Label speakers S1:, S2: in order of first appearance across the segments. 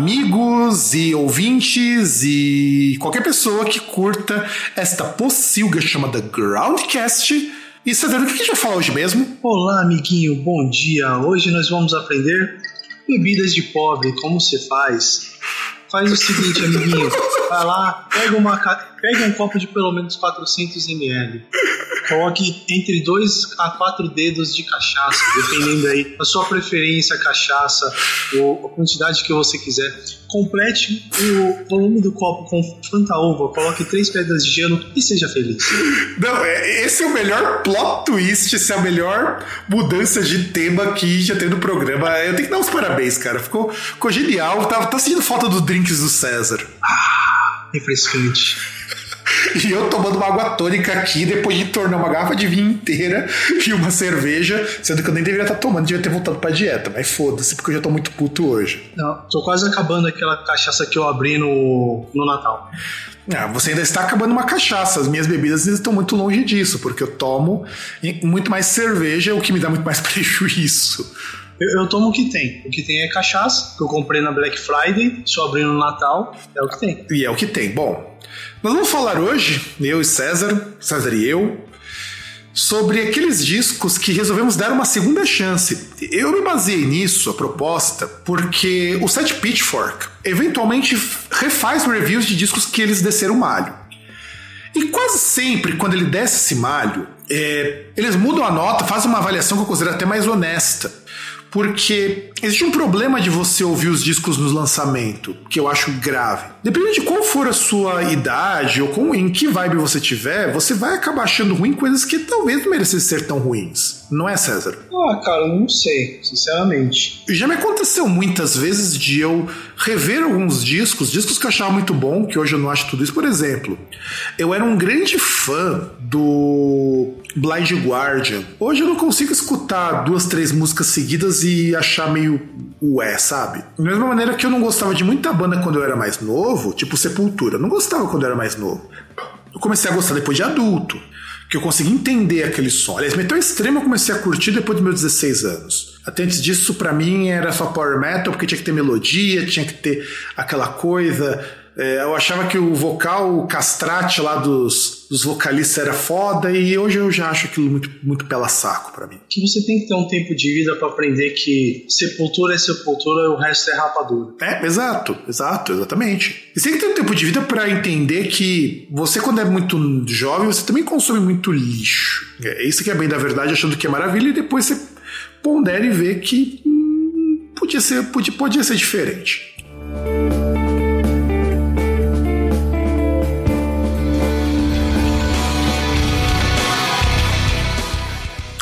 S1: Amigos e ouvintes e qualquer pessoa que curta esta pocilga chamada Groundcast. E Cedro, o que a gente vai falar hoje mesmo?
S2: Olá, amiguinho, bom dia. Hoje nós vamos aprender bebidas de pobre, como se faz. Faz o seguinte, amiguinho, vai lá, pega, uma, pega um copo de pelo menos 400 ml. Coloque entre 2 a 4 dedos de cachaça, dependendo aí da sua preferência, cachaça, ou a quantidade que você quiser. Complete o volume do copo com Fanta Uva, coloque 3 pedras de gelo e seja feliz.
S1: Não, é- esse é o melhor plot twist, essa é a melhor mudança de tema que já teve no programa. Eu tenho que dar uns parabéns, cara. Ficou, ficou genial. Tá, tá sentindo falta dos drinks do César.
S2: Refrescante.
S1: E eu tomando uma água tônica aqui, depois de tornar uma garrafa de vinho inteira e uma cerveja, sendo que eu nem deveria estar tomando, devia ter voltado pra dieta, mas foda-se, porque eu já tô muito puto hoje.
S2: Não, tô quase acabando aquela cachaça que eu abri no, no Natal.
S1: Ah, você ainda está acabando uma cachaça. As minhas bebidas estão muito longe disso, porque eu tomo muito mais cerveja, o que me dá muito mais prejuízo.
S2: Eu, eu tomo o que tem. O que tem é cachaça, que eu comprei na Black Friday, só abri no Natal, é o que tem.
S1: E é o que tem. Bom, nós vamos falar hoje, eu e César, César e eu, sobre aqueles discos que resolvemos dar uma segunda chance. Eu me baseei nisso, a proposta, porque o site Pitchfork eventualmente refaz reviews de discos que eles desceram malho. E quase sempre, quando ele desce esse malho, é, eles mudam a nota, fazem uma avaliação que eu considero até mais honesta. Porque existe um problema de você ouvir os discos no lançamento, que eu acho grave. Dependendo de qual for a sua idade ou com, em que vibe você tiver, você vai acabar achando ruim coisas que talvez não merecessem ser tão ruins. Não é, César?
S2: Ah, cara, não sei, sinceramente.
S1: Já me aconteceu muitas vezes de eu rever alguns discos, discos que eu achava muito bom, que hoje eu não acho tudo isso. Por exemplo, eu era um grande fã do Blind Guardian. Hoje eu não consigo escutar duas, três músicas seguidas e achar meio ué, sabe? Da mesma maneira que eu não gostava de muita banda quando eu era mais novo, tipo Sepultura. Eu não gostava quando eu era mais novo. Eu comecei a gostar depois de adulto que eu consegui entender aquele som. Aliás, metal extremo eu comecei a curtir depois dos meus 16 anos. Até antes disso, para mim, era só power metal, porque tinha que ter melodia, tinha que ter aquela coisa. É, eu achava que o vocal castrate lá dos, dos vocalistas era foda, e hoje eu já acho aquilo muito, muito pela saco para mim.
S2: Que você tem que ter um tempo de vida para aprender que sepultura é sepultura e o resto é rapadura.
S1: É, exato, exato, exatamente. E você tem que ter um tempo de vida para entender que você, quando é muito jovem, você também consome muito lixo. É isso que é bem da verdade, achando que é maravilha, e depois você pondera e vê que hum, podia, ser, podia, podia ser diferente.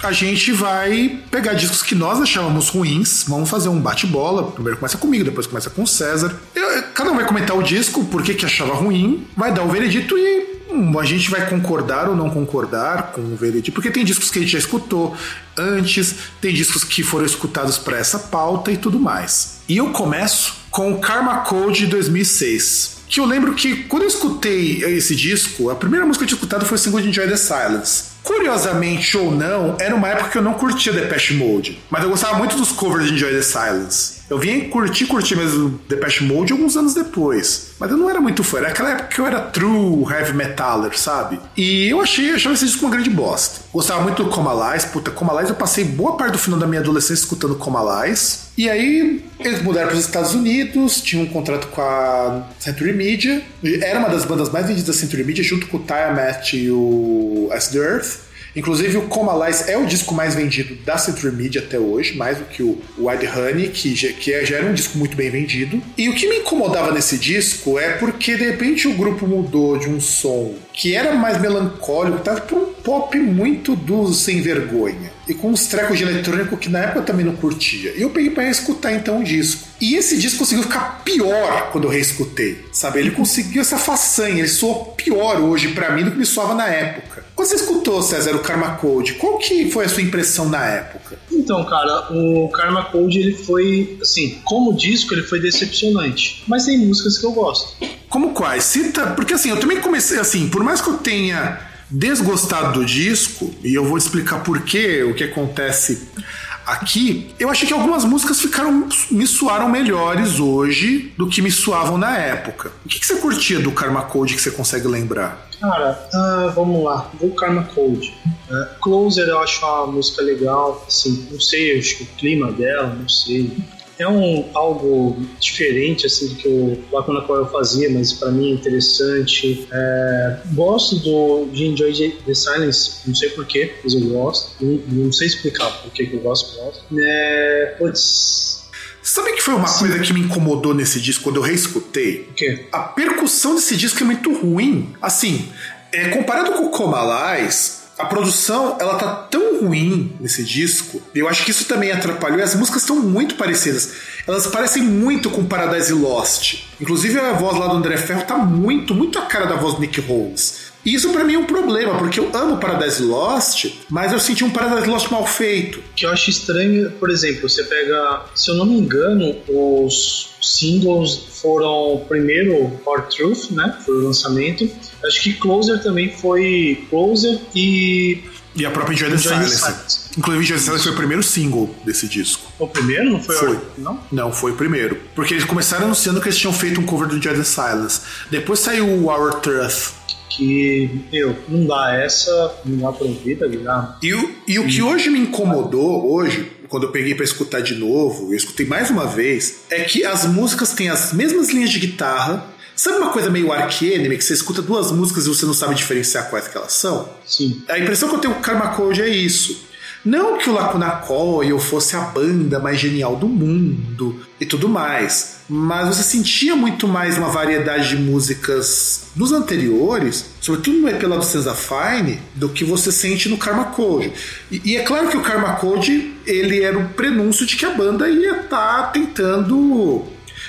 S1: A gente vai pegar discos que nós achávamos ruins, vamos fazer um bate-bola. Primeiro começa comigo, depois começa com o César. Eu, cada um vai comentar o disco, por que, achava ruim, vai dar o veredito e hum, a gente vai concordar ou não concordar com o veredito, porque tem discos que a gente já escutou antes, tem discos que foram escutados para essa pauta e tudo mais. E eu começo com o Karma Code 2006. Que eu lembro que quando eu escutei esse disco, a primeira música que eu tinha escutado foi o single de Enjoy the Silence. Curiosamente ou não, era uma época que eu não curtia Depeche Mode, mas eu gostava muito dos covers de Enjoy the Silence. Eu vim curtir, curtir mesmo Depeche Mode alguns anos depois, mas eu não era muito fã. Era aquela época que eu era true heavy metaler, sabe? E eu achei, achava esse disco uma grande bosta. Gostava muito do Comalies, puta, Comalies eu passei boa parte do final da minha adolescência escutando Comalies. E aí eles mudaram para os Estados Unidos, tinham um contrato com a Century Media, era uma das bandas mais vendidas da Century Media, junto com o Tiamat e o As the Earth. Inclusive, o Coma Lies é o disco mais vendido da Century Media até hoje, mais do que o Wide Honey, que, já, que é, já era um disco muito bem vendido. E o que me incomodava nesse disco é porque, de repente, o grupo mudou de um som que era mais melancólico, tava para um pop muito do sem vergonha. E com uns trecos de eletrônico que na época eu também não curtia. E eu peguei para escutar então o disco. E esse disco conseguiu ficar pior quando eu reescutei, sabe? Ele conseguiu essa façanha, ele soou pior hoje para mim do que me soava na época. Quando você escutou, César, o Karma Code, qual que foi a sua impressão na época?
S2: Então, cara, o Karma Code ele foi, assim, como disco ele foi decepcionante. Mas tem músicas que eu gosto.
S1: Como quais? Cita, porque assim, eu também comecei assim, por mais que eu tenha desgostado do disco, e eu vou explicar por quê, o que acontece aqui, eu achei que algumas músicas ficaram me soaram melhores hoje do que me soavam na época. O que, que você curtia do Karma Code que você consegue lembrar?
S2: Cara, uh, vamos lá, vou Karma Code. Uh, Closer eu acho uma música legal, assim, não sei, acho que o clima dela, não sei é um algo diferente assim do que o Lacuna Coil fazia, mas para mim é interessante. É, gosto do de Enjoy the Silence, não sei porquê, mas eu gosto. Não, não sei explicar por que eu gosto, gosto. É, putz,
S1: Sabe que foi uma Sim. coisa que me incomodou nesse disco quando eu reescutei?
S2: O quê?
S1: A percussão desse disco é muito ruim. Assim, é, comparado com o Comalais, a produção ela tá tão ruim nesse disco, eu acho que isso também atrapalhou. As músicas estão muito parecidas. Elas parecem muito com Paradise Lost. Inclusive a voz lá do André Ferro tá muito, muito a cara da voz do Nick Holmes. E isso para mim é um problema, porque eu amo Paradise Lost, mas eu senti um Paradise Lost mal feito.
S2: Que eu acho estranho, por exemplo, você pega, se eu não me engano, os singles foram primeiro Power Truth, né? Foi o lançamento. Acho que Closer também foi Closer e
S1: e a própria Enjoy the Silence. Silence. Inclusive, Enjoy the Silence foi o primeiro single desse disco.
S2: O primeiro? Não foi?
S1: Foi.
S2: O... Não?
S1: Não, foi o primeiro. Porque eles começaram anunciando que eles tinham feito um cover do Enjoy the Silence. Depois saiu o Our Truth.
S2: Que, meu, não dá essa, não dá pra ouvir, tá ligado?
S1: E o, e o que hoje me incomodou, hoje, quando eu peguei para escutar de novo, eu escutei mais uma vez, é que as músicas têm as mesmas linhas de guitarra. Sabe uma coisa meio Ark Enemy, que você escuta duas músicas e você não sabe diferenciar quais que elas são?
S2: Sim.
S1: A impressão que eu tenho com Karma Code é isso. Não que o Lacuna Coil fosse a banda mais genial do mundo e tudo mais, mas você sentia muito mais uma variedade de músicas dos anteriores, sobretudo no EP lá do Fine, do que você sente no Karma Code. E, e, é claro que o Karma Code ele era o prenúncio de que a banda ia estar tá tentando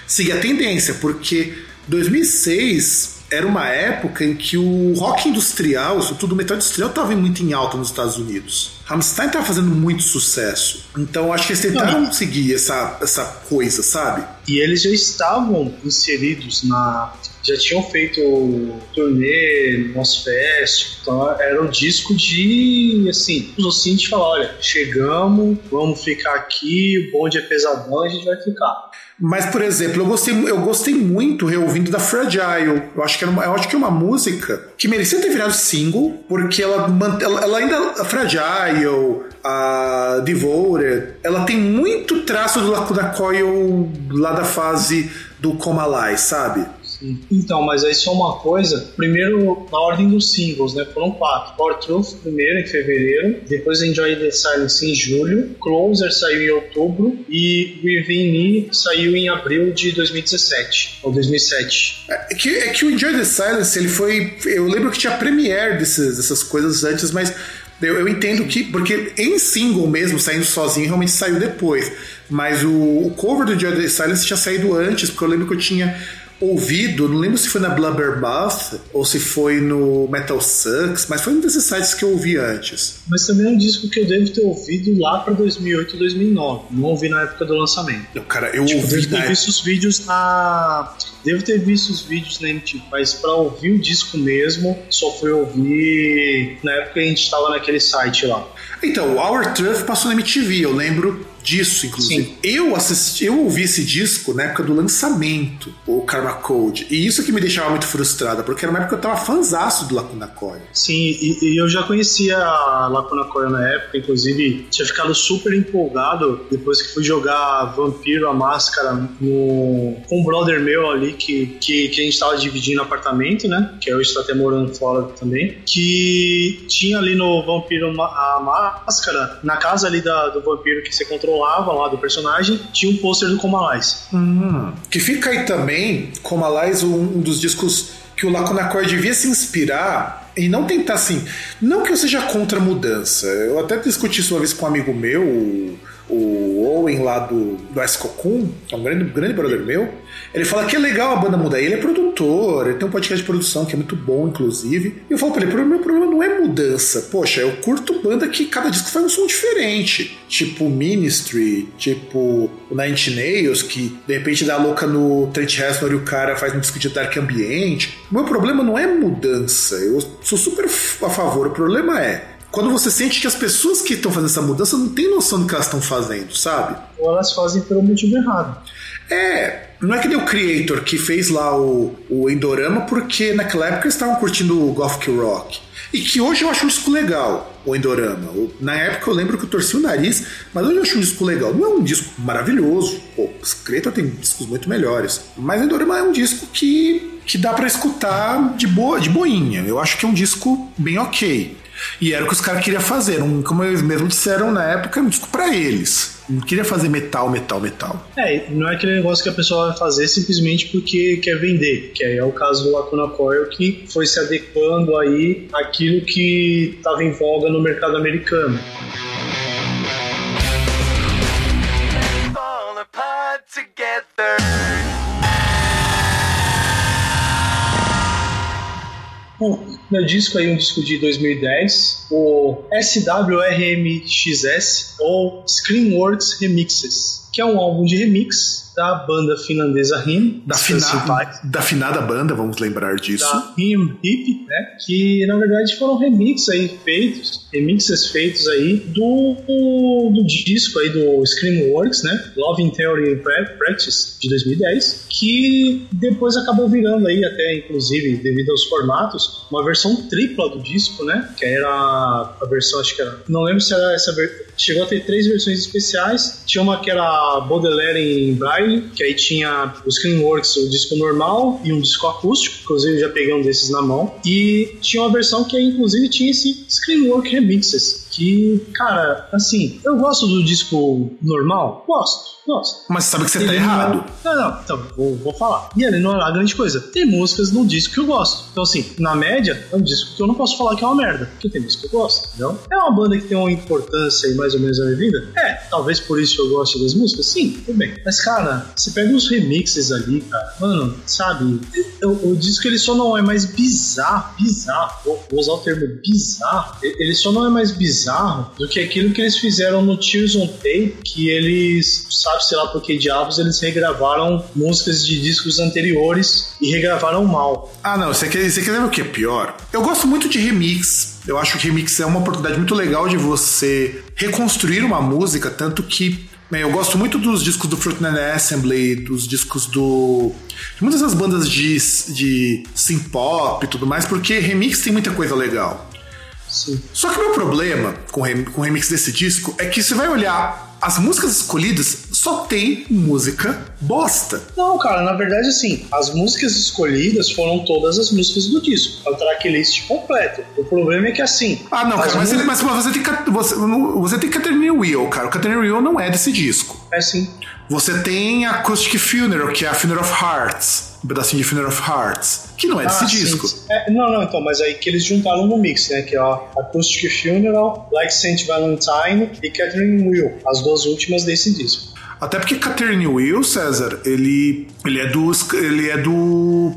S1: seguir a tendência, porque 2006 era uma época em que o rock industrial, sobretudo o metal industrial, estava muito em alta nos Estados Unidos. Rammstein estava fazendo muito sucesso. Então acho que eles tentaram Não. seguir essa, essa coisa, sabe?
S2: E eles já estavam inseridos na. Já tinham feito turnê, Fest, então era o disco de assim, os de falar, olha, chegamos, vamos ficar aqui, o bonde é pesadão, a gente vai ficar.
S1: Mas, por exemplo, eu gostei, eu gostei muito reouvindo da Fragile. Eu acho que, era uma, eu acho que é uma música que merecia ter virado single, porque ela, ela, ela ainda. A A Devoted, ela tem muito traço do Lacuna Coil lá da fase do Comalai, sabe?
S2: Então, mas aí só uma coisa. Primeiro, na ordem dos singles, né? Foram quatro. Power Truth, primeiro, em fevereiro. Depois Enjoy the Silence, em julho. Closer saiu em outubro. E Within Me saiu em abril de 2017. Ou 2007.
S1: É que, é que o Enjoy the Silence, ele foi... Eu lembro que tinha premiere desses, dessas coisas antes, mas... Eu, eu, entendo que, porque em single mesmo, saindo sozinho, realmente saiu depois. Mas o, o cover do Enjoy the Silence tinha saído antes, porque eu lembro que eu tinha ouvido, não lembro se foi na Blubbermouth ou se foi no Metal Sucks, mas foi um desses sites que eu ouvi antes.
S2: Mas também é um disco que eu devo ter ouvido lá para 2008 2009. Não ouvi na época do lançamento.
S1: Não, cara, eu
S2: tipo,
S1: ouvi
S2: devo ter visto os vídeos na Devo ter visto os vídeos na MTV, mas para ouvir o disco mesmo, só fui ouvir na época que a gente estava naquele site lá.
S1: Então, o Our Truth passou na MTV. Eu lembro disso, inclusive. Eu assisti, eu ouvi esse disco na época do lançamento, o Karma Code. E isso que me deixava muito frustrada, porque era uma época que eu tava fanzaço do Lacuna Coil.
S2: Sim, e, e, eu já conhecia a Lacuna Coil na época, inclusive tinha ficado super empolgado depois que fui jogar Vampiro a Máscara no, com um brother meu ali que, que, que a gente tava dividindo apartamento, né? Que eu estou até morando fora também. Que tinha ali no Vampiro a Máscara, na casa ali da, do vampiro que você controlava lá do personagem, tinha um pôster do Comalais.
S1: Hum. Que fica aí também, Comalais, um, um dos discos que o Lacuna devia se inspirar e não tentar assim. Não que eu seja contra a mudança. Eu até discuti isso uma vez com um amigo meu, o, Owen lá do, do que é um grande, grande brother meu. Ele fala que é legal a banda mudar. Ele é produtor, ele tem um podcast de produção que é muito bom, inclusive. E eu falo pra ele: o meu problema não é mudança. Poxa, eu curto banda que cada disco faz um som diferente. Tipo Ministry, tipo Nine Nails, que de repente dá louca no Trent Reznor e o cara faz um disco de dark ambiente. O meu problema não é mudança. Eu sou super a favor. O problema é quando você sente que as pessoas que estão fazendo essa mudança não têm noção do que elas estão fazendo, sabe?
S2: Ou elas fazem pelo motivo errado.
S1: É, não é que nem o Creator que fez lá o, o Endorama porque naquela época eles estavam curtindo o Gothic Rock. E que hoje eu acho um disco legal, o Endorama. Na época eu lembro que eu torci o nariz, mas hoje eu acho um disco legal. Não é um disco maravilhoso, pô, o Creator tem discos muito melhores. Mas o Endorama é um disco que, que dá para escutar de boa, de boinha. Eu acho que é um disco bem ok. E era o que os caras queriam fazer. Um, como eles mesmos disseram na época, um disco pra eles. Não queria fazer metal, metal, metal.
S2: É, não é aquele negócio que a pessoa vai fazer simplesmente porque quer vender. Que é o caso do Lacuna Coil, que foi se adequando aí àquilo que estava em voga no mercado americano. Meu disco aí, um disco de 2010, o SWRMXS ou Screenworks Remixes, que é um álbum de remix da banda finlandesa Him.
S1: Da, fina, da finada banda, vamos lembrar disso. Da
S2: Him Hip, né? Que na verdade foram remixes aí feitos, remixes feitos aí do, do disco aí do Screamworks, né? Love in Theory and Practice de 2010, que depois acabou virando aí até inclusive devido aos formatos, uma versão tripla do disco, né? Que era a versão, acho que era, não lembro se era essa chegou a ter três versões especiais. Tinha uma que era Baudelaire em Braille que aí tinha o Screenworks, o disco normal e um disco acústico, inclusive eu já peguei um desses na mão. E tinha uma versão que inclusive tinha esse Screenwork Remixes, que, cara, assim, eu gosto do disco normal? Gosto nossa.
S1: Mas sabe que você tá errado.
S2: Não, não, então, vou, vou falar. E ele não é lá grande coisa. Tem músicas no disco que eu gosto. Então, assim, na média, é um disco que eu não posso falar que é uma merda. Porque tem música que eu gosto, entendeu? É uma banda que tem uma importância aí mais ou menos na minha vida? É, talvez por isso eu goste das músicas? Sim, tudo bem. Mas, cara, você pega os remixes ali, cara, mano, sabe? O, o disco ele só não é mais bizarro, bizarro, vou, vou usar o termo bizarro. Ele só não é mais bizarro do que aquilo que eles fizeram no Tears on Tape, que eles, sabe? sei lá por que diabos, eles regravaram músicas de discos anteriores e regravaram mal.
S1: Ah, não, você quer, você quer o que é pior? Eu gosto muito de remix. Eu acho que remix é uma oportunidade muito legal de você reconstruir uma música, tanto que eu gosto muito dos discos do Fruitland Assembly, dos discos do. de muitas das bandas de, de synth pop e tudo mais, porque remix tem muita coisa legal.
S2: Sim.
S1: Só que o meu problema com, com o remix desse disco é que você vai olhar as músicas escolhidas só tem música bosta.
S2: Não, cara, na verdade, assim, as músicas escolhidas foram todas as músicas do disco. É o tracklist completo. O problema é que, assim.
S1: Ah, não, cara, mas, mas, você tem, você, você tem Catherine Wheel, cara. O Catherine Wheel não é desse disco.
S2: É sim.
S1: Você tem Acoustic Funeral, que é a Funeral of Hearts. Um pedacinho de Funeral of Hearts, que não é desse ah, disco.
S2: É, não, não, então, mas aí que eles juntaram no mix, né? Que é ó, Acoustic Funeral, Like Saint Valentine e Catherine Will, as duas últimas desse disco.
S1: Até porque Catherine Will, César, ele, ele é do. Ele é do.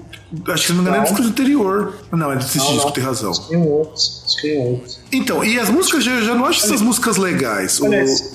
S1: Acho que não me engano é do disco anterior. Não, é desse não, disco, não. tem razão.
S2: Screenworks. Screenworks.
S1: Então, e as músicas, eu já não acho essas músicas legais. O-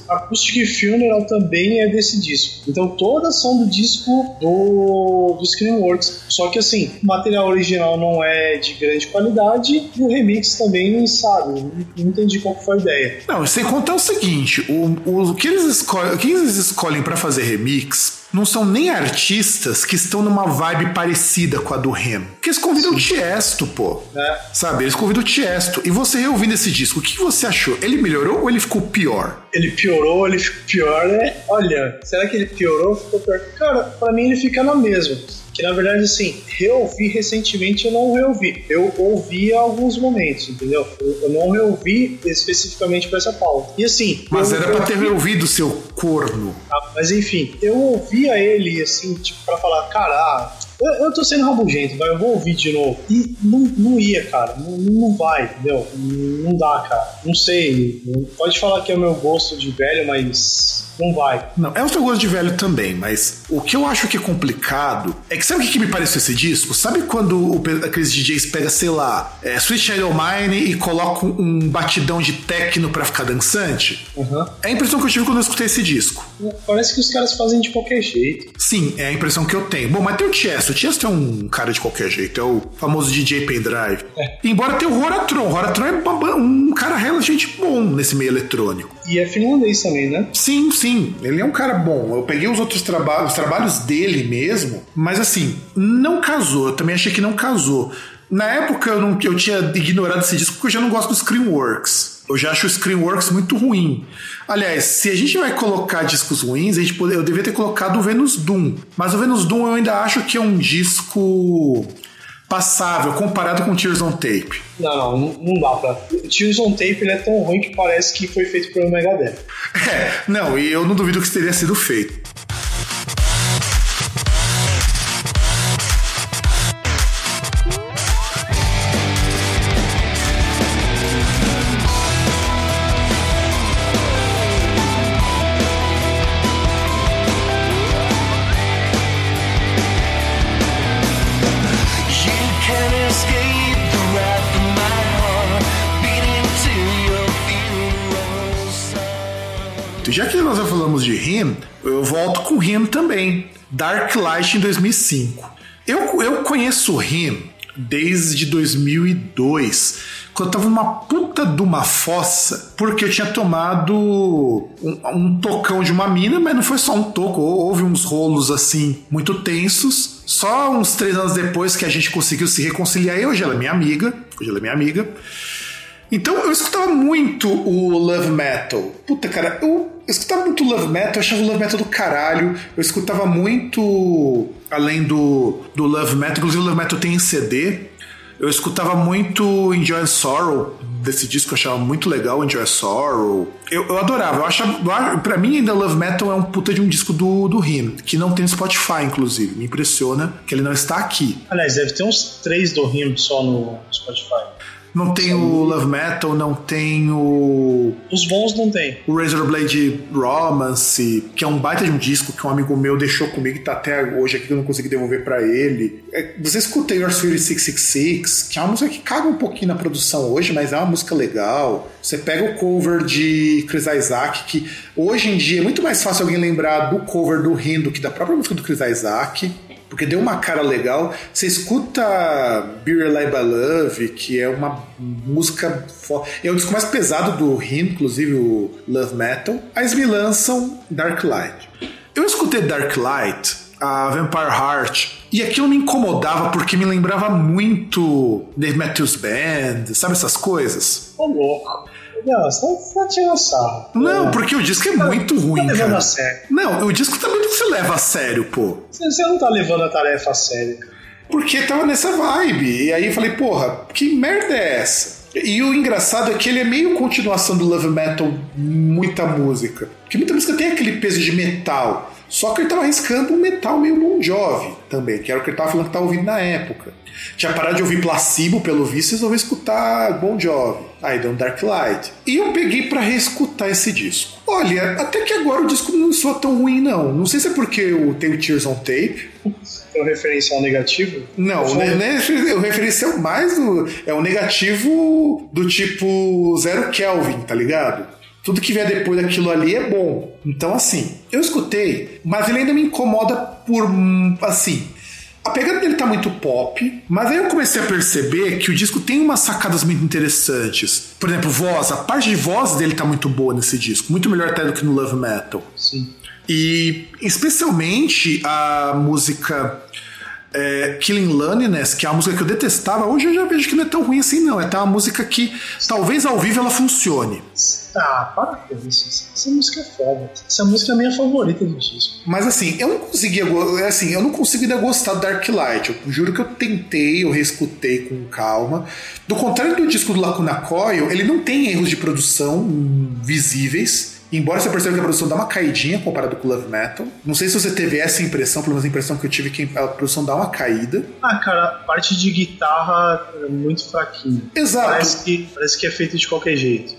S2: Acoustic Funeral também é desse disco. Então todas são do disco do, do Screamworks. Só que assim, o material original não é de grande qualidade e o remix também, sabe? Não, entendi qual que foi a ideia.
S1: Não, sem contar o seguinte: o, o, o que eles escolhem, o que eles escolhem para fazer remix não são nem artistas que estão numa vibe parecida com a do Rem. Porque eles convidam o Tiesto, pô.
S2: É.
S1: Sabe? Eles convidam o Tiesto. E você reouvindo esse disco, o que você achou? Ele melhorou ou ele ficou pior?
S2: Ele piorou, ele ficou pior, né? Olha, será que ele piorou ou ficou pior? Cara, pra mim ele fica na mesma. Que na verdade, assim, reouvi recentemente eu não reouvi. Eu ouvi alguns momentos, entendeu? Eu, eu não reouvi especificamente pra essa pauta. E assim.
S1: Mas
S2: eu,
S1: era pra ter
S2: vi-
S1: reouvido seu corno.
S2: Ah, Mas enfim, eu ouvia ele assim, tipo, pra falar, cara, ah, eu, eu tô sendo rabugento, vai, eu vou ouvir de novo. E não, não ia, cara, não, não vai, entendeu? Não dá, cara. Não sei. Pode falar que é o meu gosto de velho, mas não vai.
S1: Não, é o seu gosto de velho também, mas o que eu acho que é complicado é que sabe o que, me pareceu esse disco? Sabe quando o aqueles DJs pegam, sei lá, é, Sweet Shadow Mine e colocam um batidão de techno pra ficar dançante?
S2: Aham.
S1: É a impressão que eu tive quando eu escutei esse disco.
S2: Parece que os caras fazem de qualquer jeito.
S1: Sim, é a impressão que eu tenho. Bom, mas tem o Tiesto. O Tiesto é um cara de qualquer jeito. É o famoso DJ Pendrive.
S2: É.
S1: Embora tenha o Horatron. O Horatron é um cara relativamente bom nesse meio eletrônico.
S2: E é finlandês também, né?
S1: Sim, sim, ele é um cara bom. Eu peguei os outros trabalhos, os trabalhos dele mesmo, mas assim, não casou. Eu também achei que não casou. Na época eu, não, eu tinha ignorado esse disco porque eu já não gosto do Screamworks. Eu já acho o Screamworks muito ruim. Aliás, se a gente vai colocar discos ruins, a gente pode, eu devia ter colocado o Venus Doom. Mas o Venus Doom eu ainda acho que é um disco passável comparado com Tears on Tape.
S2: Não, não, não, dá pra. O Tears on Tape ele é tão ruim que parece que foi feito pelo Megadeth.
S1: É, não, e eu não duvido que isso teria sido feito. Falamos de Him, eu volto com Him também. Dark Light em 2005. Eu, eu conheço Him desde 2002, quando eu tava numa puta de uma fossa, porque eu tinha tomado um, um tocão de uma mina, mas não foi só um toco, houve uns rolos assim muito tensos. Só uns três anos depois que a gente conseguiu se reconciliar, hoje ela é minha amiga, hoje ela é minha amiga. Então eu escutava muito o Love Metal. Puta, cara, eu, escutava muito Love Metal, eu achava o Love Metal do caralho. Eu escutava muito, além do, do Love Metal, inclusive o Love Metal tem em CD. Eu escutava muito Enjoy Sorrow, desse disco eu achava muito legal, Enjoy Sorrow. Eu, eu adorava, eu achava. Pra mim, ainda Love Metal é um puta de um disco do, do Him, que não tem no Spotify, inclusive. Me impressiona que ele não está aqui.
S2: Aliás, deve ter uns três do Rim só no Spotify.
S1: Não tem o Love Metal, não tem o
S2: Os bons não tem.
S1: o Razor Blade Romance, que é um baita de um disco que um amigo meu deixou comigo e tá até hoje aqui que eu não consegui devolver pra ele. É, Você escuta Your Fury 666, que é uma música que caga um pouquinho na produção hoje, mas é uma música legal. Você pega o cover de Chris Isaac, que hoje em dia é muito mais fácil alguém lembrar do cover do Rim do que da própria música do Chris Isaac. Porque deu uma cara legal. Você escuta Beer Alive by Love, que é uma música. É o disco mais pesado do Rim, inclusive o Love Metal. Aí eles me lançam Dark Light. Eu escutei Dark Light, a Vampire Heart, e aquilo me incomodava porque me lembrava muito Dave Matthews Band, sabe essas coisas?
S2: Ô, louco. Não, você tá, você tá tirando sarro.
S1: Não, porque o disco é muito ruim,
S2: tá levando
S1: cara.
S2: a sério.
S1: Não, o disco também não se leva a sério, pô.
S2: Você, você não tá levando a tarefa a sério. cara.
S1: Porque tava nessa vibe. E aí eu falei, porra, que merda é essa? E o engraçado é que ele é meio continuação do Love Metal, muita música. Porque muita música tem aquele peso de metal. Só que ele tava arriscando um metal meio Bon Jovi também, que era o que ele tava falando que tava ouvindo na época. Tinha parado de ouvir Placebo, pelo visto, e resolveu escutar Bon Jovi. Aí deu um Dark Light. E eu peguei pra reescutar esse disco. Olha, até que agora o disco não soa tão ruim, não. Não sei se é porque eu tenho Tears on Tape,
S2: tem um referencial negativo?
S1: Não,
S2: Eu
S1: o, referencial mais do, é o negativo do tipo zero Kelvin, tá ligado? Tudo que vier depois daquilo ali é bom. Então, assim, eu escutei, mas ele ainda me incomoda por, assim... A pegada dele tá muito pop, mas aí eu comecei a perceber que o disco tem umas sacadas muito interessantes. Por exemplo, voz. A parte de voz dele tá muito boa nesse disco. Muito melhor até do que no Love Metal.
S2: Sim.
S1: E especialmente a música é, Killing Loneliness, que é uma música que eu detestava, hoje eu já vejo que não é tão ruim assim, não. É até uma música que talvez ao vivo ela funcione.
S2: Ah, para com isso. Essa música é foda. Essa música é a minha favorita do disco.
S1: Mas assim, eu não conseguia. é Assim, eu não consigo ainda gostar do Dark Light. Eu juro que eu tentei, eu reescutei com calma. Do contrário do disco do Lacuna Coil, ele não tem erros de produção hum, visíveis. Embora você perceba que a produção dá uma caidinha comparado com o Love Metal. Não sei se você teve essa impressão, pelo menos a impressão que eu tive que a produção dá uma caída.
S2: Ah, cara, a parte de guitarra é muito fraquinha.
S1: Exato.
S2: Parece que, parece que é feito de qualquer jeito.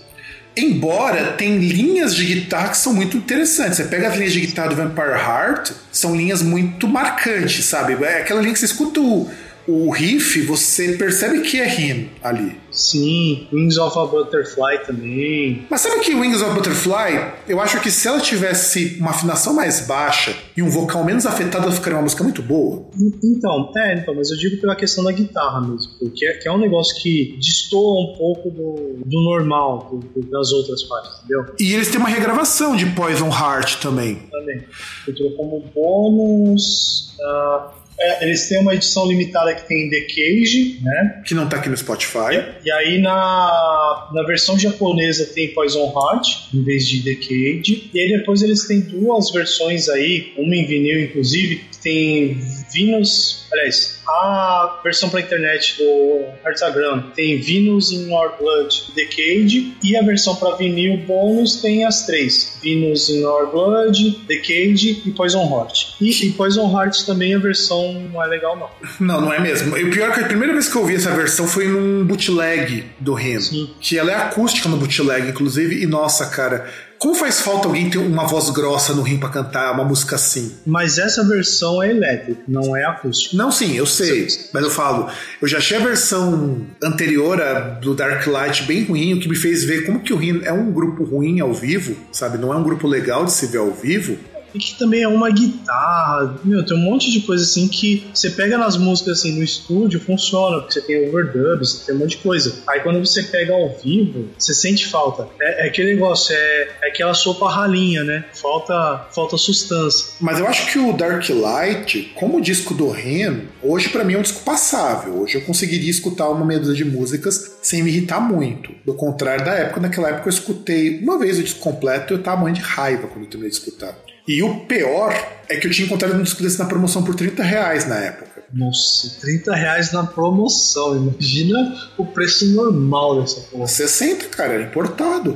S1: Embora tem linhas de guitarra que são muito interessantes. Você pega as linhas de guitarra do Vampire Heart, são linhas muito marcantes, sabe? É aquela linha que você escuta o, o riff, você percebe que é him ali.
S2: Sim, Wings of a Butterfly também.
S1: Mas sabe que Wings of Butterfly, eu acho que se ela tivesse uma afinação mais baixa e um vocal menos afetado, ela ficaria uma música muito boa.
S2: Então, é, então, mas eu digo pela questão da guitarra mesmo, porque é, que é um negócio que destoa um pouco do, do normal, do- do- das outras partes, entendeu?
S1: E eles têm uma regravação de Poison Heart também.
S2: Também. Entrou como bônus. ah, é, eles têm uma edição limitada que tem The Cage, né?
S1: Que não tá aqui no Spotify.
S2: E aí na, na versão japonesa tem Poison Heart em vez de Decade. E aí depois eles têm duas versões aí, uma em vinil inclusive, que tem Venus. Aliás, a versão para internet do Heartagram tem Venus in Our Blood Decade. E a versão para vinil bônus tem as três: Venus in Our Blood, Decade e Poison Heart. E, e Poison Heart também a versão não é legal, não.
S1: Não, não é mesmo. E o pior é que a primeira vez que eu ouvi essa versão foi num bootleg do Ren.
S2: Sim.
S1: Que ela é acústica no bootleg, inclusive. E nossa, cara, como faz falta alguém ter uma voz grossa no Rim pra cantar uma música assim?
S2: Mas essa versão é elétrica, não é acústica.
S1: Não, sim, eu sei. Mas eu falo, eu já achei a versão anterior do Dark Light bem ruim, o que me fez ver como que o Rim é um grupo ruim ao vivo, sabe? Não é um grupo legal de se ver ao vivo.
S2: E que também é uma guitarra, meu, tem um monte de coisa assim que você pega nas músicas assim no estúdio, funciona, porque você tem overdub, você tem um monte de coisa. Aí quando você pega ao vivo, você sente falta. É, é aquele negócio, é, é aquela sopa ralinha, né? Falta, falta sustância.
S1: Mas eu acho que o Dark Light, como disco do Ren, hoje pra mim é um disco passável. Hoje eu conseguiria escutar uma meia de músicas sem me irritar muito. Do contrário da época, naquela época eu escutei uma vez o disco completo e eu morrendo de raiva quando eu terminei de escutar. E o pior é que eu tinha encontrado um disco desse na promoção por 30 reais na época.
S2: Nossa, 30 reais na promoção. Imagina o preço normal dessa porra.
S1: 60, cara, era importado.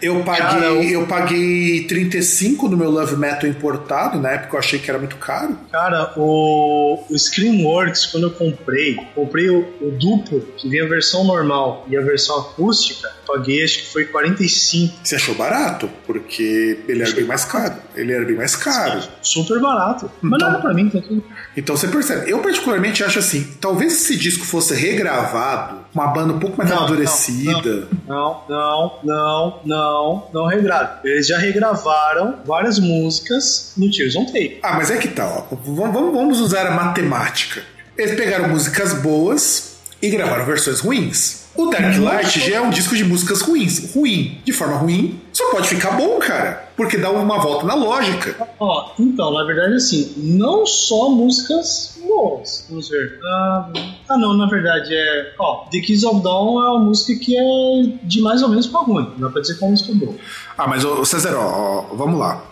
S1: Eu paguei,
S2: Cara, eu-
S1: paguei 35 no meu Love Metal importado, na época eu achei que era muito caro.
S2: Cara, o, o Screamworks, quando eu comprei, comprei o, o duplo, que vem a versão normal e a versão acústica, paguei acho que foi 45.
S1: Você achou barato? Porque ele era bem mais caro. Ele era bem mais caro.
S2: Super barato. Mas
S1: Então-
S2: nada pra mim, tá tudo.
S1: Então você percebe. Eu particularmente acho assim, talvez se esse disco fosse regravado, uma banda um pouco mais
S2: Não,
S1: amadurecida.
S2: Não, não, não, não, não regravaram. Eles já regravaram várias músicas no Tears on Tape.
S1: Ah, mas é que tal? Vamos- vamos usar a matemática. Eles pegaram músicas boas e gravaram versões ruins. O Dark Light já é um disco de músicas ruins. Ruim, de forma ruim, só pode ficar bom, cara. Porque dá uma volta na lógica.
S2: Ó, então, na verdade, assim, não só músicas boas. Vamos ver. Ah, ah, não, na verdade é. Ó, The Kiss of Dawn é uma música que é de mais ou menos pra ruim. Não dá pra dizer que é uma música boa.
S1: Ah, mas ô, César, ó, ó, vamos lá.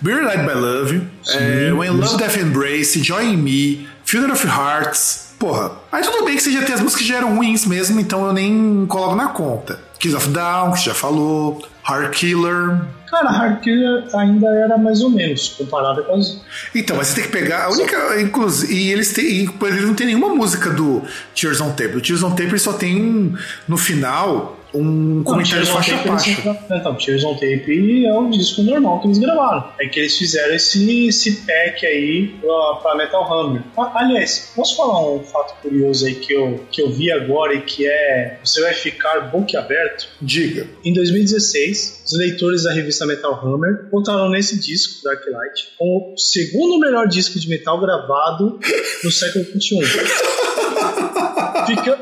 S1: Beer Light by Love, é, When Love Death Embrace, Join Me, Funeral of Hearts. Porra, aí tudo bem que você já tem as músicas que já eram ruins mesmo, então eu nem coloco na conta. Kiss of Down, que você já falou, Heart Killer.
S2: Cara, Hard Killer ainda era mais ou menos, comparado com as.
S1: Então, mas você tem que pegar a única. Inclusive, e eles têm. Eles não tem nenhuma música do Tears on Tape. O Tears on Tape só tem um. No final, um comentário
S2: Tears on
S1: faixa a faixa.
S2: Então, Tears on Tape é o disco normal que eles gravaram. É que eles fizeram esse, esse pack aí pra, pra Metal Hammer. Aliás, posso falar um fato curioso aí que eu, que eu vi agora e que é. Você vai ficar boquiaberto?
S1: Diga.
S2: Em 2016, os leitores da revista Metal Hammer votaram nesse disco, Dark Light, como o segundo melhor disco de metal gravado no século XXI. Fica,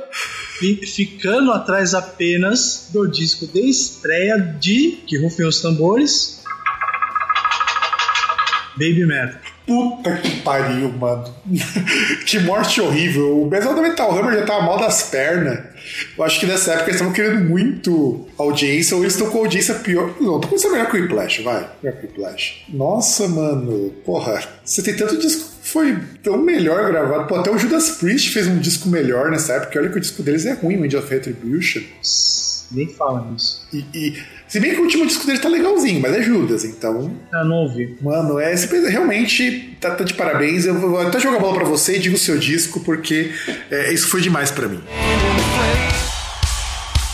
S2: fi- ficando atrás apenas do disco de estreia de, que rufem os tambores, Baby Metal.
S1: Puta que pariu, mano. que morte horrível. O pessoal do Metal Hammer já tava mal das pernas. Eu acho que nessa época eles estavam querendo muito audiência, ou eles estão com audiência pior. Não, tô com isso melhor que o Whiplash, vai. Melhor que o Whiplash. Nossa, mano. Porra, você tem tanto disco que foi tão melhor gravado. Pô, até o Judas Priest fez um disco melhor nessa época. Olha que o disco deles é ruim, o End of Retribution.
S2: Nem fala nisso.
S1: E, e- se bem que o último disco dele tá legalzinho, mas é Judas, então
S2: Ah, não ouvi.
S1: Mano, é, realmente tá, tá de parabéns. Eu vou até jogar a bola pra você e digo o seu disco, porque é, isso foi demais pra mim.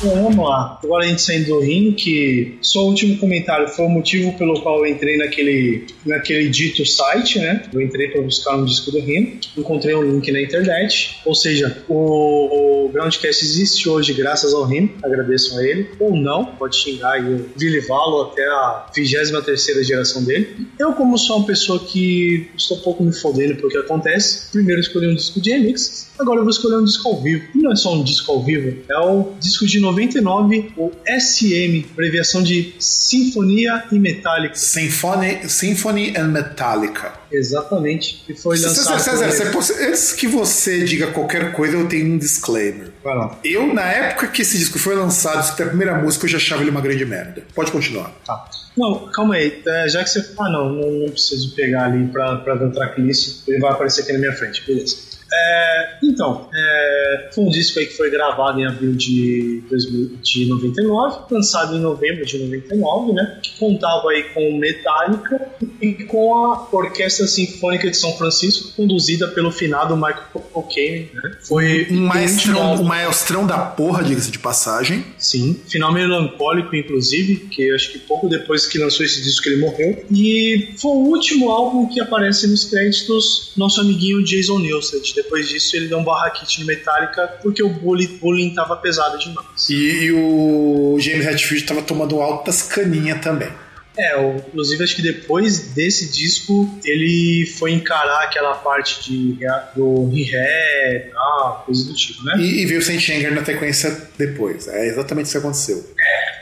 S2: Vamos lá. Agora a gente saindo do ringue, que só o último comentário foi o motivo pelo qual eu entrei naquele, naquele dito site, né? Eu entrei para buscar um disco do ringue, encontrei um link na internet, ou seja, o, o Groundcast existe hoje graças ao ringue, agradeço a ele, ou não, pode xingar e eu vi levá-lo até a 23 geração dele. Eu, como sou uma pessoa que estou um pouco me fodendo pelo que acontece, primeiro escolhi um disco de remix, Agora eu vou escolher um disco ao vivo. E não é só um disco ao vivo, é o disco de 99, o SM, abreviação de Sinfonia e Metálica.
S1: Symphony, Symphony and Metallica.
S2: Exatamente. E foi
S1: César,
S2: lançado.
S1: César, você- antes que você diga qualquer coisa, eu tenho um disclaimer.
S2: Vai lá.
S1: Eu, na época que esse disco foi lançado, escutei a primeira música, eu já achava ele uma grande merda. Pode continuar.
S2: Tá. Não, calma aí. É, já que você. Ah, não, não, não preciso pegar ali pra, pra ver o tracklist. Ele vai aparecer aqui na minha frente. Beleza. É, então, é, foi um disco aí que foi gravado em abril de, 2000, de 99, lançado em novembro de 99, né? Que contava aí com Metallica e com a Orquestra Sinfônica de São Francisco, conduzida pelo finado Michael O'Kane, né? Foi
S1: Um maestrão, um maestrão da porra, diga-se de passagem.
S2: Sim, final melancólico, inclusive, que acho que pouco depois que lançou esse disco ele morreu. E foi o último álbum que aparece nos créditos nosso amiguinho Jason Newsted. Depois disso ele deu um barraquite no Metallica porque o bullying, bullying tava pesado demais.
S1: E, e o James Hetfield tava tomando altas caninhas também.
S2: É, inclusive acho que depois desse disco ele foi encarar aquela parte de, do rehab, ah, coisa do tipo, né?
S1: E, e veio o Saint Anger na sequência depois. É exatamente isso que aconteceu.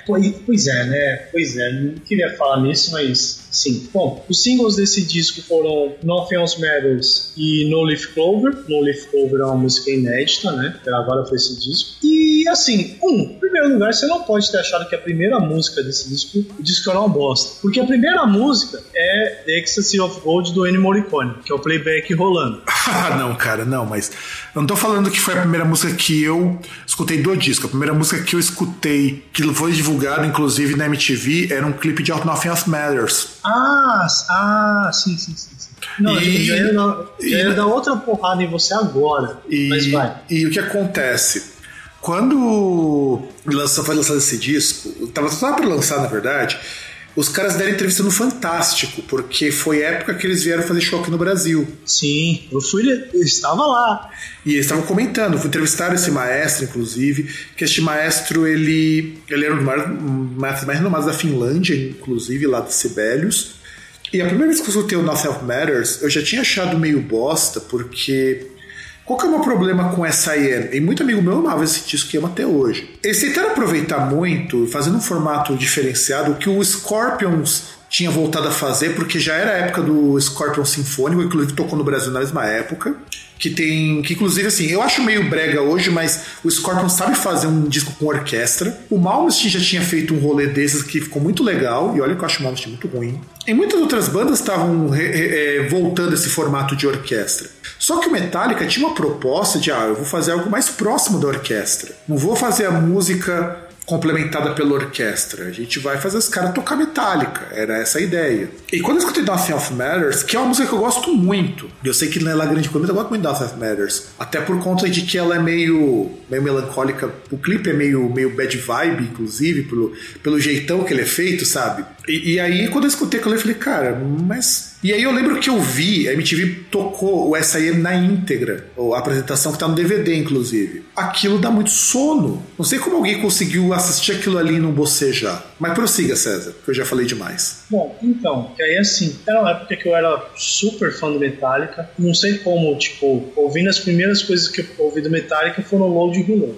S2: Pois, é, né? Pois é, não queria falar nisso, mas sim. Bom, os singles desse disco foram Nothing Else Matters e No Leaf Clover. No Leaf Clover é uma música inédita, né? Gravada foi esse disco. E assim, um, primeiro lugar, você não pode ter achado que a primeira música desse disco, o disco era uma bosta. Porque a primeira música é The Ecstasy of Gold do Ennio Morricone, que é o playback rolando.
S1: Ah, não, cara, não, mas eu não tô falando que foi a primeira música que eu escutei do disco. A primeira música que eu escutei, que foi divulgado inclusive na MTV, era um clipe de Nothing Else Matters.
S2: Ah, ah, sim, sim, sim. sim. Não,
S1: E-
S2: eu ia,
S1: e-
S2: dar outra porrada em você agora.
S1: E,
S2: Mas vai.
S1: e o que acontece? Quando lança, foi lançado esse disco, tava só para lançar na verdade, os caras deram entrevista no Fantástico, porque foi época que eles vieram fazer show aqui no Brasil.
S2: Sim, eu fui. Eu estava lá.
S1: E eles estavam comentando, entrevistaram esse maestro, inclusive, que este maestro, ele, ele era um dos maestros mais renomados da Finlândia, inclusive, lá de Sibelius. E a primeira vez que eu escutei o Nothing Matters, eu já tinha achado meio bosta, porque... Qual que é o meu problema com S.I.M.? E muito amigo meu amava esse que ama até hoje. Eles tentaram aproveitar muito, fazendo um formato diferenciado, que o Scorpions tinha voltado a fazer, porque já era a época do Scorpion Sinfônico, inclusive tocou no Brasil na mesma época. Que tem. Que inclusive, assim, eu acho meio brega hoje, mas o Scorpion sabe fazer um disco com orquestra. O Malmsteen já tinha feito um rolê desses que ficou muito legal, e olha que eu acho o Malmsteen muito ruim. E muitas outras bandas estavam eh, voltando esse formato de orquestra. Só que o Metallica tinha uma proposta de, ah, eu vou fazer algo mais próximo da orquestra. Não vou fazer a música complementada pela orquestra. A gente vai fazer os caras tocar metálica. Era essa a ideia. E quando eu escutei Nothing of Matters, que é uma música que eu gosto muito, eu sei que não é grande coisa, mas eu gosto muito de Nothing of Matters. Até por conta de que ela é meio, meio melancólica. O clipe é meio, meio bad vibe, inclusive, pelo, pelo jeitão que ele é feito, sabe? E, e aí, quando eu escutei aquilo, eu falei, cara, mas. E aí eu lembro que eu vi, a MTV tocou o SIM na íntegra, a apresentação que tá no DVD, inclusive. Aquilo dá muito sono. Não sei como alguém conseguiu assistir aquilo ali e não bocejar. Mas prossiga, César, que eu já falei demais.
S2: Bom, então, que aí assim, era uma época que eu era super fã do Metallica. Não sei como, tipo, ouvindo as primeiras coisas que eu ouvi do Metallica foram Load e Reload.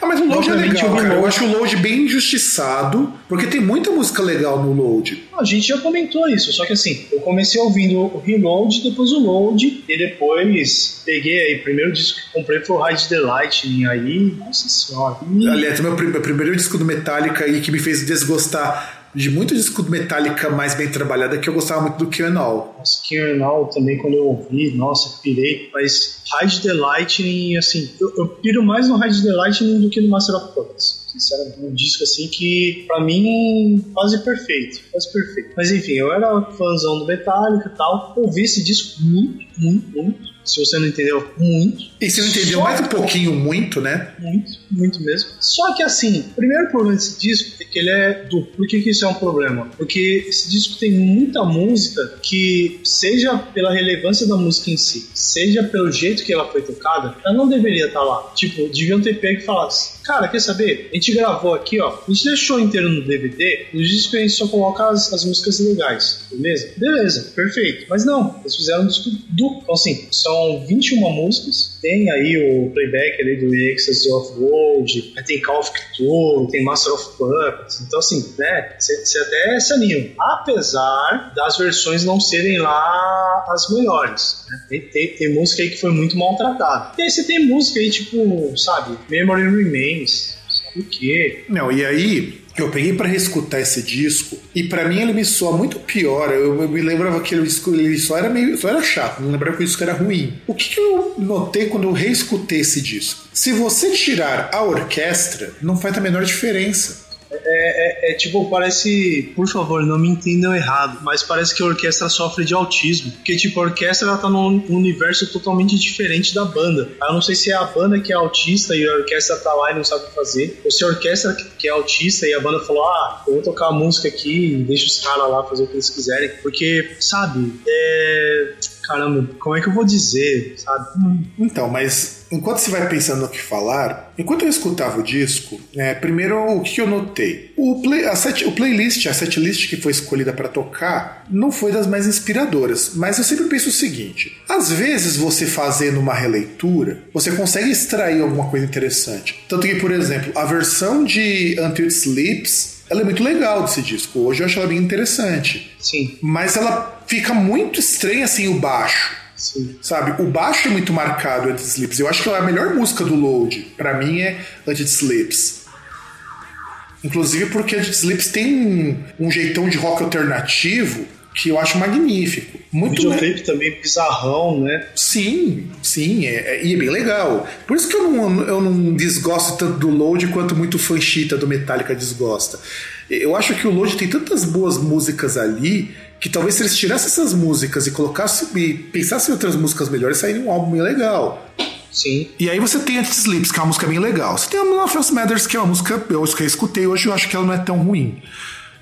S1: Ah, mas o Load é legal,
S2: o
S1: cara. Eu
S2: Reload-
S1: acho o Load bem injustiçado, porque tem muita música legal no Load.
S2: A gente já comentou isso, só que assim, eu comecei ouvindo o Reload, depois o Load, e depois peguei aí, o primeiro disco que comprei foi o Ride the Lightning, aí, nossa senhora. E-
S1: Aliás, meu prim- meu primeiro disco do Metallica aí que me fez desgostar de muito disco Metallica mais bem trabalhado é que eu gostava muito do and All.
S2: Nossa, Kernal também, quando eu ouvi, nossa, pirei. Mas Ride the Lightning, assim, eu, eu piro mais no Ride the Lightning do que no Master of Puppets. Sinceramente, um disco assim que, pra mim, quase perfeito. Quase perfeito. Mas enfim, eu era fãzão do Metallica e tal. Ouvi esse disco muito, muito, muito. Se você não entendeu, muito.
S1: E se não entendeu
S2: Só-
S1: mais um pouquinho, muito, né?
S2: Muito, muito mesmo. Só que assim, o primeiro problema desse disco é que ele é duplo. Por que, que isso é um problema? Porque esse disco tem muita música que, seja pela relevância da música em si, seja pelo jeito que ela foi tocada, ela não deveria estar lá. Tipo, deviam ter pego e falado assim, cara, quer saber? A gente gravou aqui, ó, a gente deixou inteiro no DVD, no disco a gente só coloca as, as músicas legais, beleza? Beleza, perfeito. Mas não, eles fizeram um disco duplo. Então assim, são 21 músicas, tem aí o playback ali do Ecstasy of Gold, tem Call of Cthulhu, tem Master of Puppets, então assim, né, você até se anima. Apesar das versões não serem lá as melhores, né? Tem, tem, tem música aí que foi muito maltratada. E aí você tem música aí tipo, sabe, Memory Remains, sabe o quê?
S1: Não, e aí eu peguei pra reescutar esse disco e pra mim ele me soa muito pior. Eu, eu me lembrava que disco ele só era meio, só era chato, não lembrava que o disco era ruim. O que, que eu notei quando eu reescutei esse disco? Se você tirar a orquestra, não faz a menor diferença.
S2: É, é, é tipo, parece. Por favor, não me entendam errado, mas parece que a orquestra sofre de autismo. Porque, tipo, a orquestra ela tá num universo totalmente diferente da banda. Eu não sei se é a banda que é autista e a orquestra tá lá e não sabe fazer, ou se a orquestra que- é autista e a banda falou: ah, eu vou tocar a música aqui e deixa os caras lá fazer o que eles quiserem. Porque, sabe, é. Caramba, como é que eu vou dizer, sabe?
S1: Então, mas enquanto você vai pensando no que falar, enquanto eu escutava o disco, é, primeiro o que eu notei? O, play, a set, o playlist, a setlist que foi escolhida para tocar, não foi das mais inspiradoras. Mas eu sempre penso o seguinte: às vezes você fazendo uma releitura, você consegue extrair alguma coisa interessante. Tanto que, por exemplo, a versão de Until It Sleeps. Ela é muito legal desse disco. Hoje eu acho ela bem interessante.
S2: sim,
S1: Mas ela fica muito estranha assim o baixo.
S2: Sim.
S1: Sabe, o baixo é muito marcado antes Sleeps. Eu acho que a melhor música do Load, pra mim, é Antes Sleeps. Inclusive porque Antes Sleeps tem um, jeitão de rock alternativo que eu acho magnífico.
S2: O
S1: Muito
S2: videoclipe também bizarrão, né?
S1: Sim, sim, é, é- e é bem legal. Por isso que eu não, eu não desgosto tanto do Load quanto muito fã chita do Metallica desgosta. Eu acho que o Load tem tantas boas músicas ali que talvez se eles tirassem essas músicas e colocassem e pensassem em outras músicas melhores, sairia um álbum bem legal.
S2: Sim.
S1: E aí você tem Antes Sleeps, que é uma música bem legal. Você tem a Love of Matters, que é uma música eu, que eu escutei hoje, eu acho que ela não é tão ruim.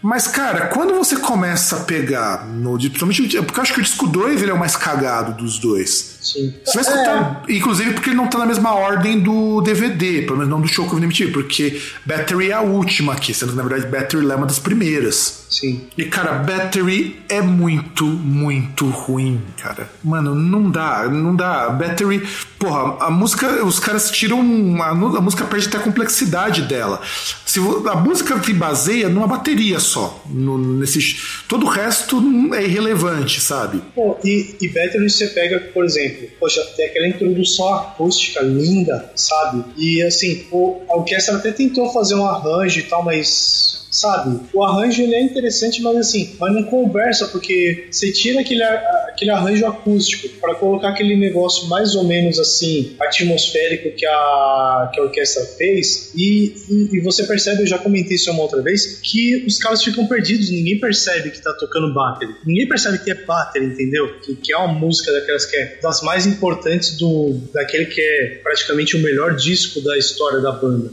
S1: Mas, cara, quando você começa a pegar no. Principalmente. Porque eu acho que o disco 2 ele é o mais cagado dos dois.
S2: Sim.
S1: Você vai escutar, inclusive porque ele não tá na mesma ordem do DVD, pelo menos não do show que eu MTV, porque Battery é a última aqui, sendo que na verdade Battery é uma das primeiras.
S2: Sim.
S1: E cara, Battery é muito, muito ruim, cara. Mano, não dá, não dá. Battery, porra, a música, os caras tiram. A, a música perde até a complexidade dela. Se a música se baseia numa bateria só. No, nesse, todo o resto é irrelevante, sabe?
S2: E, e Battery você pega, por exemplo, poxa, tem aquela introdução acústica linda, sabe? E assim, pô, a orquestra até tentou fazer um arranjo e tal, mas sabe? O arranjo ele é interessante, mas assim, mas não conversa, porque você tira aquele, aquele arranjo acústico para colocar aquele negócio mais ou menos assim, atmosférico que a, que a orquestra fez, e, e, e você percebe, eu já comentei isso uma outra vez, que os caras ficam perdidos, ninguém percebe que tá tocando battery. Ninguém percebe que é battery, entendeu? Que, que é uma música daquelas que é das mais importantes do daquele que é praticamente o melhor disco da história da banda.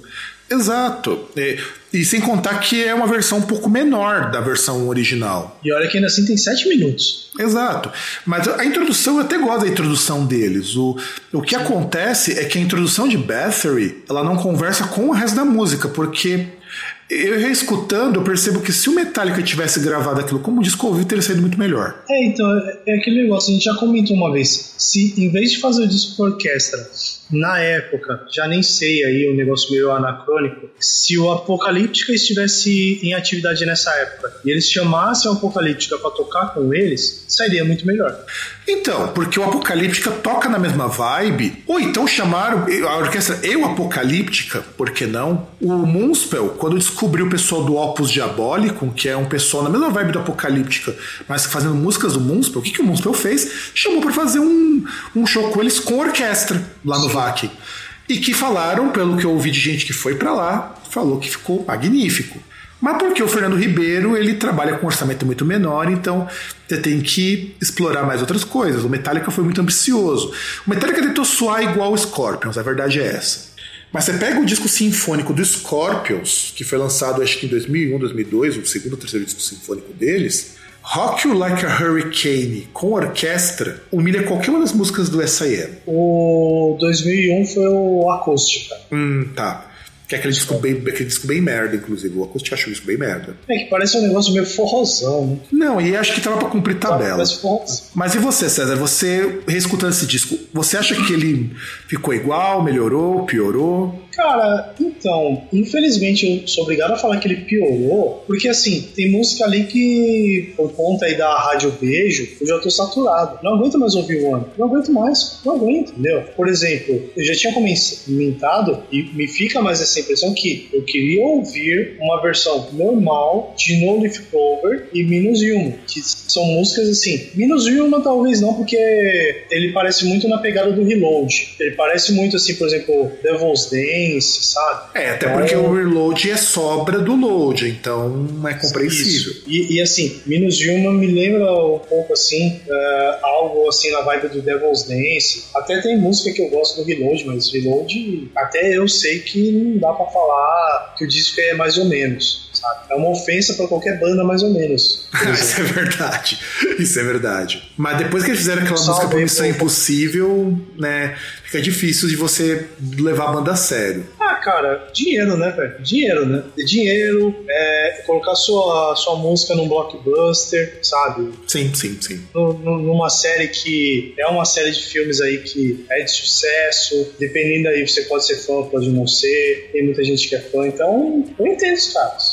S1: Exato. E, e sem contar que é uma versão um pouco menor da versão original.
S2: E olha que ainda assim tem sete minutos.
S1: Exato. Mas a introdução, eu até gosto da introdução deles. O, o que acontece é que a introdução de Bathory, ela não conversa com o resto da música, porque eu reescutando, eu percebo que se o Metallica tivesse gravado aquilo como disco ao vivo, teria saído muito melhor.
S2: É, então, é, é aquele negócio, a gente já comentou uma vez. Se em vez de fazer o disco com orquestra, na época, já nem sei aí, um negócio meio anacrônico, se o Apocalíptica estivesse em atividade nessa época e eles chamassem o Apocalíptica pra tocar com eles, sairia muito melhor.
S1: Então, porque o Apocalíptica toca na mesma vibe, ou então chamaram a orquestra Eu Apocalíptica, por que não? O Munspel, quando descobriu o pessoal do Opus Diabólico, que é um pessoal na mesma vibe do Apocalíptica, mas fazendo músicas do Munspel, o que, que o Munspel fez? Chamou para fazer um, um show com eles com orquestra lá no E que falaram, pelo que eu ouvi de gente que foi para lá, falou que ficou magnífico. Mas porque o Fernando Ribeiro ele trabalha com um orçamento muito menor, então você tem que explorar mais outras coisas. O Metallica foi muito ambicioso. O Metallica tentou soar igual o Scorpions, a verdade é essa. Mas você pega o disco sinfônico do Scorpions, que foi lançado acho que em 2001, 2002, o segundo ou terceiro disco sinfônico deles, Rock You Like a Hurricane com orquestra humilha qualquer uma das músicas do S.I.M.
S2: O 2001 foi o Acústica.
S1: Hum, tá. Que é aquele disco bem, aquele disco bem merda, inclusive. O Acústica achou isso bem merda.
S2: É que parece um negócio meio forrozão, né?
S1: Não, e acho que tava pra cumprir tabela. Mas e você, César? Você, reescutando esse disco, você acha que ele ficou igual, melhorou, piorou?
S2: Cara, então, infelizmente eu sou obrigado a falar que ele piorou, porque assim, tem música ali que, por conta aí da Rádio Beijo, eu já tô saturado. Não aguento mais ouvir o ano. Não aguento mais. Não aguento, entendeu? Por exemplo, eu já tinha comentado e me fica mais essa impressão que eu queria ouvir uma versão normal de No Leaf Clover e Minus Yuma, que são músicas assim. Minus Yuma talvez não, porque ele parece muito na pegada do Reload. Ele parece muito assim, por exemplo, Devil's Dance, sabe?
S1: É, até porque o reload é sobra do load, então é compreensível.
S2: E, e, assim, Minus Yuma me lembra um pouco assim, eh, algo assim na vibe do Devil's Dance. Até tem música que eu gosto do Reload, mas Reload, até eu sei que não dá pra falar que o disco é mais ou menos. sabe? É uma ofensa pra qualquer banda, mais ou menos.
S1: Isso é verdade. Isso é verdade. Mas depois que eles fizeram aquela
S2: Salve
S1: música
S2: povo.
S1: Impossível, né? Fica difícil de você levar a banda a sério.
S2: Cara, dinheiro, né, velho? Dinheiro, né? Dinheiro, é, colocar sua, sua música num blockbuster, sabe?
S1: Sim, sim, sim.
S2: no- no- numa série que é uma série de filmes aí que é de sucesso, dependendo aí, você pode ser fã, pode não ser, tem muita gente que é fã, então eu entendo os caras.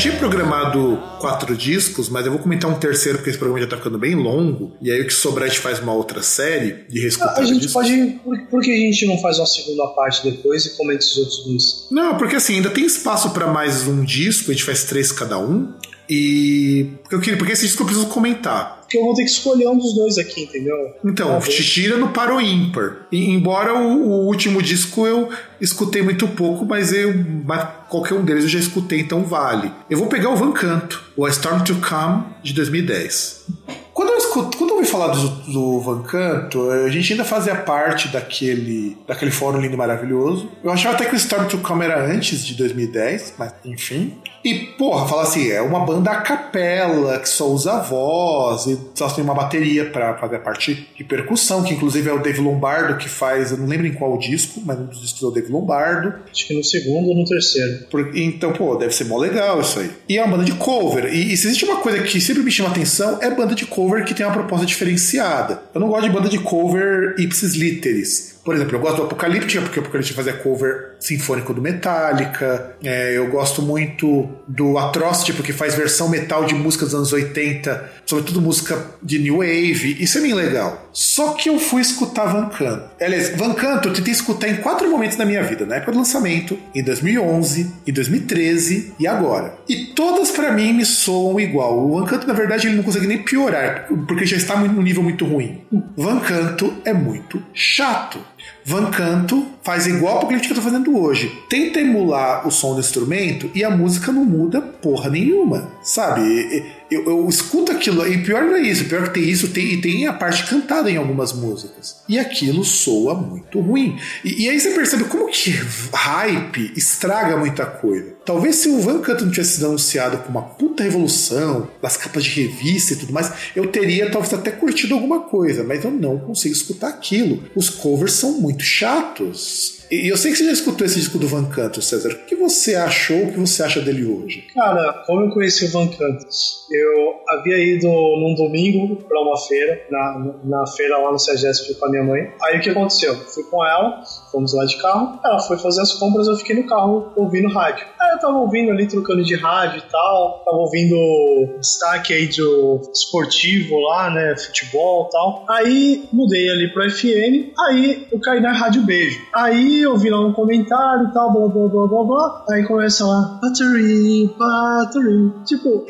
S1: Tinha programado quatro discos, mas eu vou comentar um terceiro, porque esse programa já tá ficando bem longo. E aí o que sobrar a gente faz uma outra série de reescutar
S2: A gente
S1: discos.
S2: pode. Por, por que a gente não faz uma segunda parte depois e comenta os outros dois?
S1: Não, porque assim, ainda tem espaço pra mais um disco, a gente faz três cada um. E. Porque, eu queria, porque esse disco eu preciso comentar.
S2: Porque eu vou ter que escolher um dos dois aqui, entendeu?
S1: Então,
S2: bom.
S1: te tira no para o ímpar. E, embora o, o último disco eu escutei muito pouco, mas eu mas qualquer um deles eu já escutei, então vale. Eu vou pegar o Van Canto, o A Storm to Come de 2010. Quando eu escuto, quando eu ouvi falar do, do Van Canto, a gente ainda fazia parte daquele, daquele fórum lindo e maravilhoso. Eu achava até que o Storm to Come era antes de 2010, mas enfim. E, porra, fala assim, é uma banda a capela, que só usa voz, e só tem uma bateria para fazer a parte de percussão, que inclusive é o Dave Lombardo que faz, eu não lembro em qual disco, mas um dos discos é o Dave Lombardo.
S2: Acho que no segundo ou no terceiro.
S1: Por- então, pô, deve ser mó legal isso aí. E é uma banda de cover. E, e se existe uma coisa que sempre me chama atenção, é banda de cover que tem uma proposta diferenciada. Eu não gosto de banda de cover ipsis literis. Por exemplo, eu gosto do Apocalíptica, porque o Apocalíptica fazia cover sinfônico do Metallica. É, eu gosto muito do Atrocity, porque faz versão metal de músicas dos anos 80, sobretudo música de New Wave. Isso é bem legal. Só que eu fui escutar Van Canto. Aliás, Van Canto eu tentei escutar em quatro momentos da minha vida. Na época do lançamento, em 2011, em 2013 e agora. E todas pra mim me soam igual. O Van Canto, na verdade, ele não consegue nem piorar, porque já está num nível muito ruim. Van Canto é muito chato. Van Canto faz igual a Apocalíptica tá fazendo hoje. Tenta emular o som do instrumento e a música não muda porra nenhuma. Sabe? Eu, eu escuto aquilo, e pior não é isso, pior que tem isso, tem, e tem a parte cantada em algumas músicas. E aquilo soa muito ruim. E, e aí você percebe como que hype estraga muita coisa. Talvez se o Van Canto não tivesse sido anunciado com uma puta revolução, das capas de revista e tudo mais, eu teria talvez até curtido alguma coisa, mas eu não consigo escutar aquilo. Os covers são muito chatos. E eu sei que você já escutou esse disco do Van Canto, César. O que você achou? O que você acha dele hoje?
S2: Cara, como eu conheci o Van Cantos? Eu havia ido num domingo pra uma feira, na, na feira lá no Sergesp com a minha mãe. Aí o que aconteceu? Fui com ela, fomos lá de carro, ela foi fazer as compras, eu fiquei no carro ouvindo rádio. Aí eu tava ouvindo ali, trocando de rádio e tal, tava ouvindo destaque aí do esportivo lá, né, futebol e tal. Aí mudei ali pro FM, aí eu caí na Rádio Beijo. Aí eu vi lá um comentário e tal, blá blá blá blá blá. Aí começa lá, battery, battery. Tipo,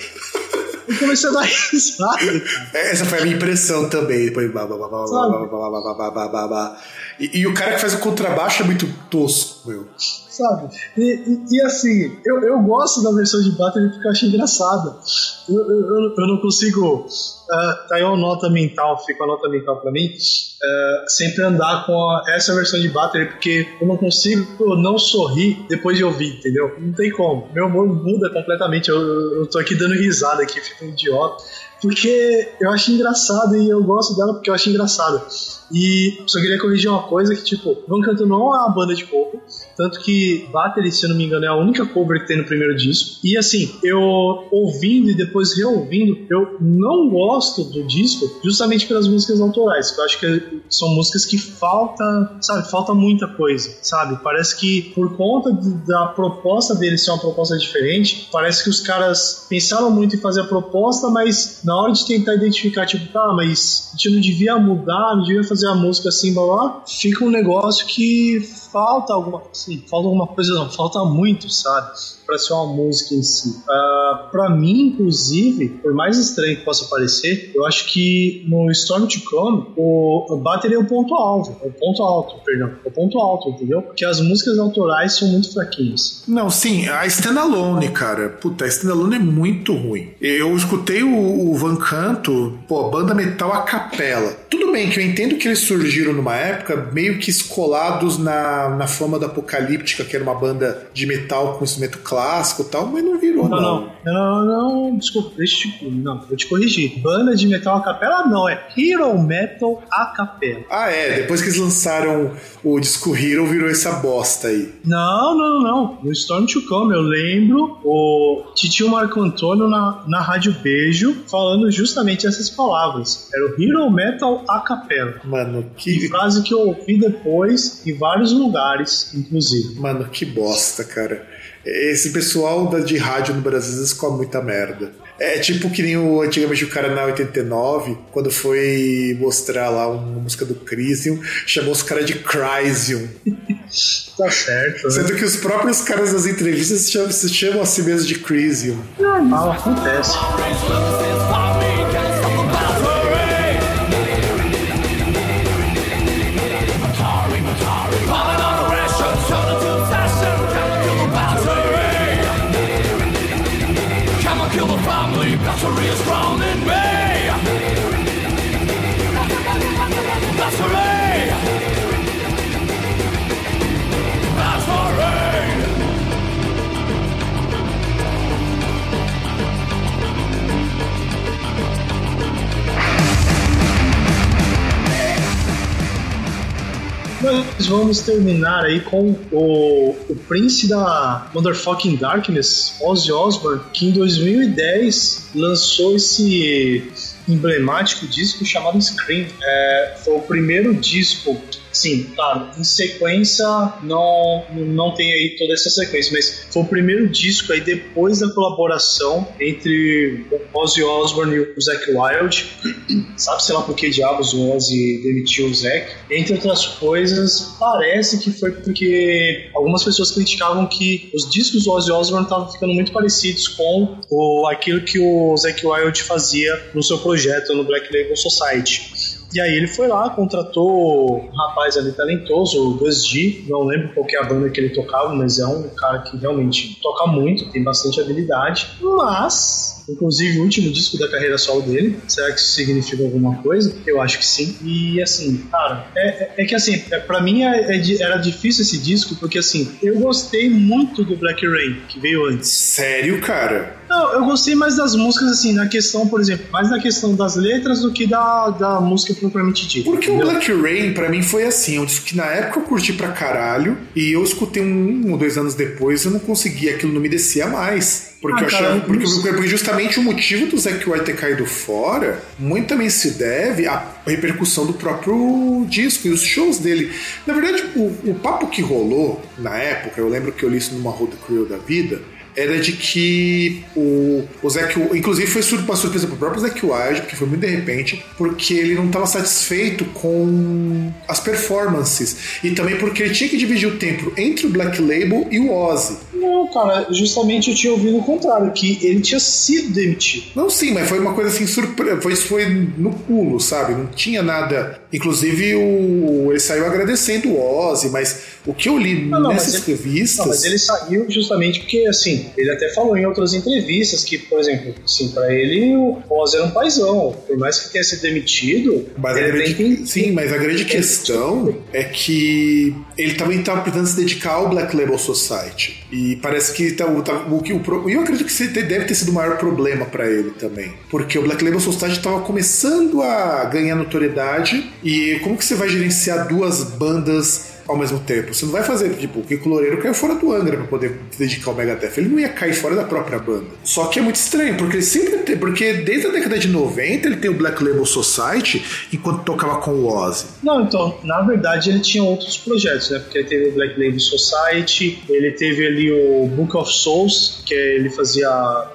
S2: eu comecei a dar risada.
S1: Essa foi a minha impressão também. Depois, blá, blá, blá, blá, blá, blá, blá, blá, blá, blá, blá, blá. E, e o cara que faz o contrabaixo é muito tosco, meu.
S2: Sabe? E, e- e assim, eu, eu gosto da versão de Battery porque eu acho engraçada. Eu, eu, eu- não consigo. ah, tá aí uma nota mental, fica uma nota mental pra mim. ah, sempre andar com a- essa versão de Battery porque eu não consigo não sorrir depois de ouvir, entendeu? Não tem como. Meu humor muda completamente. Eu eu tô aqui dando risada aqui, fico um idiota. Porque eu acho engraçado e eu gosto dela porque eu acho engraçada. E só queria corrigir uma coisa que, tipo, Van Canto não é uma banda de cover, tanto que Battery, se eu não me engano, é a única cover que tem no primeiro disco. E assim, eu ouvindo e depois reouvindo, eu não gosto do disco justamente pelas músicas autorais, que eu acho que são músicas que falta, sabe, falta muita coisa, sabe? Parece que por conta da proposta deles ser uma proposta diferente, parece que os caras pensaram muito em fazer a proposta, mas na hora de tentar identificar, tipo, tá, mas a gente não devia mudar, não devia fazer a música assim, blá blá, fica um negócio que falta alguma, assim, falta alguma coisa, não, falta muito, sabe? Pra ser uma música em si. Ah, pra mim, inclusive, por mais estranho que possa parecer, eu acho que no Storm to Come, o, Battery é o ponto alto, é o ponto alto, perdão, é o ponto alto, entendeu? Porque as músicas autorais são muito fraquinhas.
S1: Não, sim, a Standalone, cara. Puta, a Standalone é muito ruim. Eu escutei o, o Van Canto, pô, banda metal a capela. Tudo bem que eu entendo que eles surgiram numa época meio que escolados na, na fama da Apocalíptica, que era uma banda de metal com instrumento clássico e tal, mas não virou,
S2: Não,
S1: não.
S2: não, não, não, desculpa, deixa eu te, não, vou te corrigir. Banda de metal a capela não, é Hero Metal a capela.
S1: Ah, é, depois que eles lançaram o disco Hero, virou essa bosta aí.
S2: Não, não, não. No Storm to Come, eu lembro o Titio Marco Antônio na, na Rádio Beijo falando justamente essas palavras. Era o Hero Metal a capela.
S1: Mano,
S2: Que
S1: que.
S2: frase que eu ouvi depois em vários lugares, inclusive.
S1: Mano, que bosta, cara. Esse pessoal da- de rádio no Brasil come muita merda. É tipo que nem o, antigamente o cara na 89, quando foi mostrar lá uma música do Crisium, chamou os caras de Crisium.
S2: Tá certo, né?
S1: Sendo que os próprios caras das entrevistas se chamam, se chamam a si mesmos de Crisium.
S2: Normal, acontece.
S3: Korea's is.
S2: Vamos terminar aí com o, o Prince da Motherfucking Darkness, Ozzy Osbourne, que em 2010 lançou esse emblemático disco chamado Scream. É, foi o primeiro disco Sim, claro. Em sequência, não, não tem aí toda essa sequência, mas foi o primeiro disco aí depois da colaboração entre o Ozzy Osbourne e o Zac Wild. Sabe, sei lá por que diabos o Ozzy demitiu o Zac. Entre outras coisas, parece que foi porque algumas pessoas criticavam que os discos do Ozzy Osbourne estavam ficando muito parecidos com o, aquilo que o Zac Wild fazia no seu projeto no Black Label Society. E aí ele foi lá, contratou um rapaz ali talentoso, o Gus G, não lembro qual que é a banda que ele tocava, mas é um cara que realmente toca muito, tem bastante habilidade, mas Inclusive o último disco da carreira solo dele. Será que isso significa alguma coisa? Eu acho que sim. E assim, cara, é, é, é que assim, é, para mim é, é era difícil esse disco, porque assim, eu gostei muito do Black Rain, que veio antes.
S1: Sério, cara?
S2: Não, eu gostei mais das músicas, assim, na questão, por exemplo, mais na questão das letras do que da, da música propriamente dita.
S1: Porque entendeu? o Black Rain, pra mim, foi assim, um disco que na época eu curti pra caralho, e eu escutei um, um ou dois anos depois, eu não conseguia, aquilo não me descia mais. Porque, ah, eu achava, porque, porque, justamente o motivo do Zack White ter caído fora muito também se deve à repercussão do próprio disco e os shows dele. Na verdade, o, o papo que rolou na época, eu lembro que eu li isso numa Road Crew da vida, era de que o, o Zac, inclusive foi uma surpresa pro próprio Zack Wild, porque foi muito de repente, porque ele não estava satisfeito com as performances e também porque ele tinha que dividir o tempo entre o Black Label e o Ozzy.
S2: Não, cara, justamente eu tinha ouvido o contrário, que ele tinha sido demitido.
S1: Não, sim, mas foi uma coisa assim surpresa, foi, foi no pulo, sabe? Não tinha nada. Inclusive o, ele saiu agradecendo o Ozzy, mas o que eu li não, não, nessas ele, revistas. Não,
S2: mas ele saiu justamente porque, assim, ele até falou em outras entrevistas que, por exemplo, assim, para ele o Ozzy era um paizão. Por mais que tenha sido demitido.
S1: Mas a grande, tem, sim, mas a grande questão é que ele também estava tentando se dedicar ao Black Label Society. E parece que tá, tá, o que o, o, eu acredito que deve ter sido o maior problema para ele também. Porque o Black Label Society estava começando a ganhar notoriedade. E como que você vai gerenciar duas bandas ao mesmo tempo. Você não vai fazer, tipo, o Kiko Loureiro caiu fora do Angra pra poder dedicar ao Megadeth. Ele não ia cair fora da própria banda. Só que é muito estranho, porque ele sempre tem, porque desde a década de 90 ele tem o Black Label Society enquanto tocava com o Ozzy.
S2: Não, então, na verdade ele tinha outros projetos, né? Porque ele teve o Black Label Society, ele teve ali o Book of Souls, que ele fazia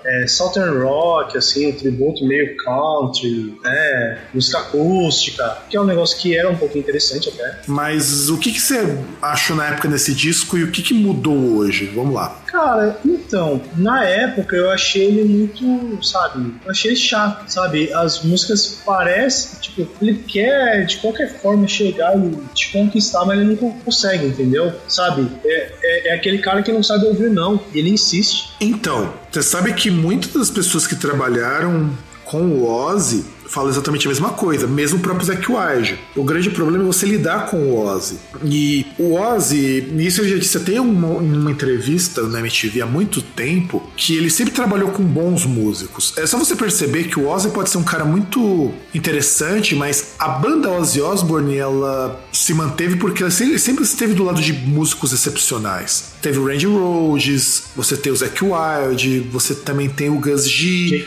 S2: é, Southern Rock, assim, um tributo meio country, né? Música acústica, que é um negócio que era um pouco interessante até.
S1: Mas o que, que você achou na época desse disco e o que, que mudou hoje? Vamos lá.
S2: Cara, então, na época eu achei ele muito, sabe, eu achei ele chato, sabe? As músicas parecem, tipo, ele quer de qualquer forma chegar e te conquistar, mas ele não consegue, entendeu? Sabe? É, é, é aquele cara que não sabe ouvir, não, e ele insiste.
S1: Então, você sabe que muitas das pessoas que trabalharam com o Ozzy fala exatamente a mesma coisa, mesmo o próprio Zack Wild. O grande problema é você lidar com o Ozzy. E o Ozzy, isso eu já disse até em uma, uma entrevista na MTV há muito tempo, que ele sempre trabalhou com bons músicos. É só você perceber que o Ozzy pode ser um cara muito interessante, mas a banda Ozzy Osbourne, ela se manteve porque ela sempre esteve do lado de músicos excepcionais. Teve o Randy Rhodes, você tem o Zack Wild, você também tem o Gus G,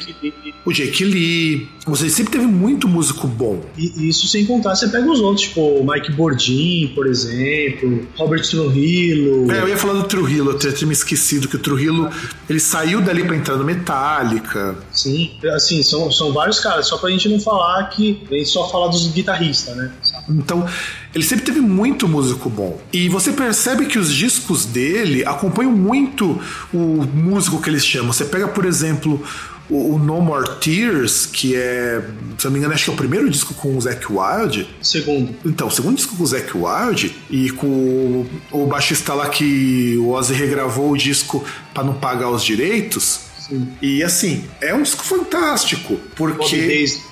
S1: o Jake Lee. Você sempre teve muito músico bom.
S2: E isso sem contar, você pega os outros, tipo o Mike Bordin, por exemplo, Robert Trujillo.
S1: É, eu ia falar do Trujillo, eu tinha me esquecido que o Trujillo ele saiu dali para entrar no Metallica.
S2: Sim, assim, são, são vários caras, só pra gente não falar que a gente só fala dos guitarristas, né?
S1: Então, ele sempre teve muito músico bom. E você percebe que os discos dele acompanham muito o músico que eles chamam. Você pega, por exemplo, o, No More Tears, que é, se eu não me engano, acho que é o primeiro disco com o Zac Wild.
S2: Segundo.
S1: Então, o segundo disco com o Zac Wild e com o, o baixista lá que o Ozzy regravou o disco para não pagar os direitos. E assim, é um disco fantástico, porque.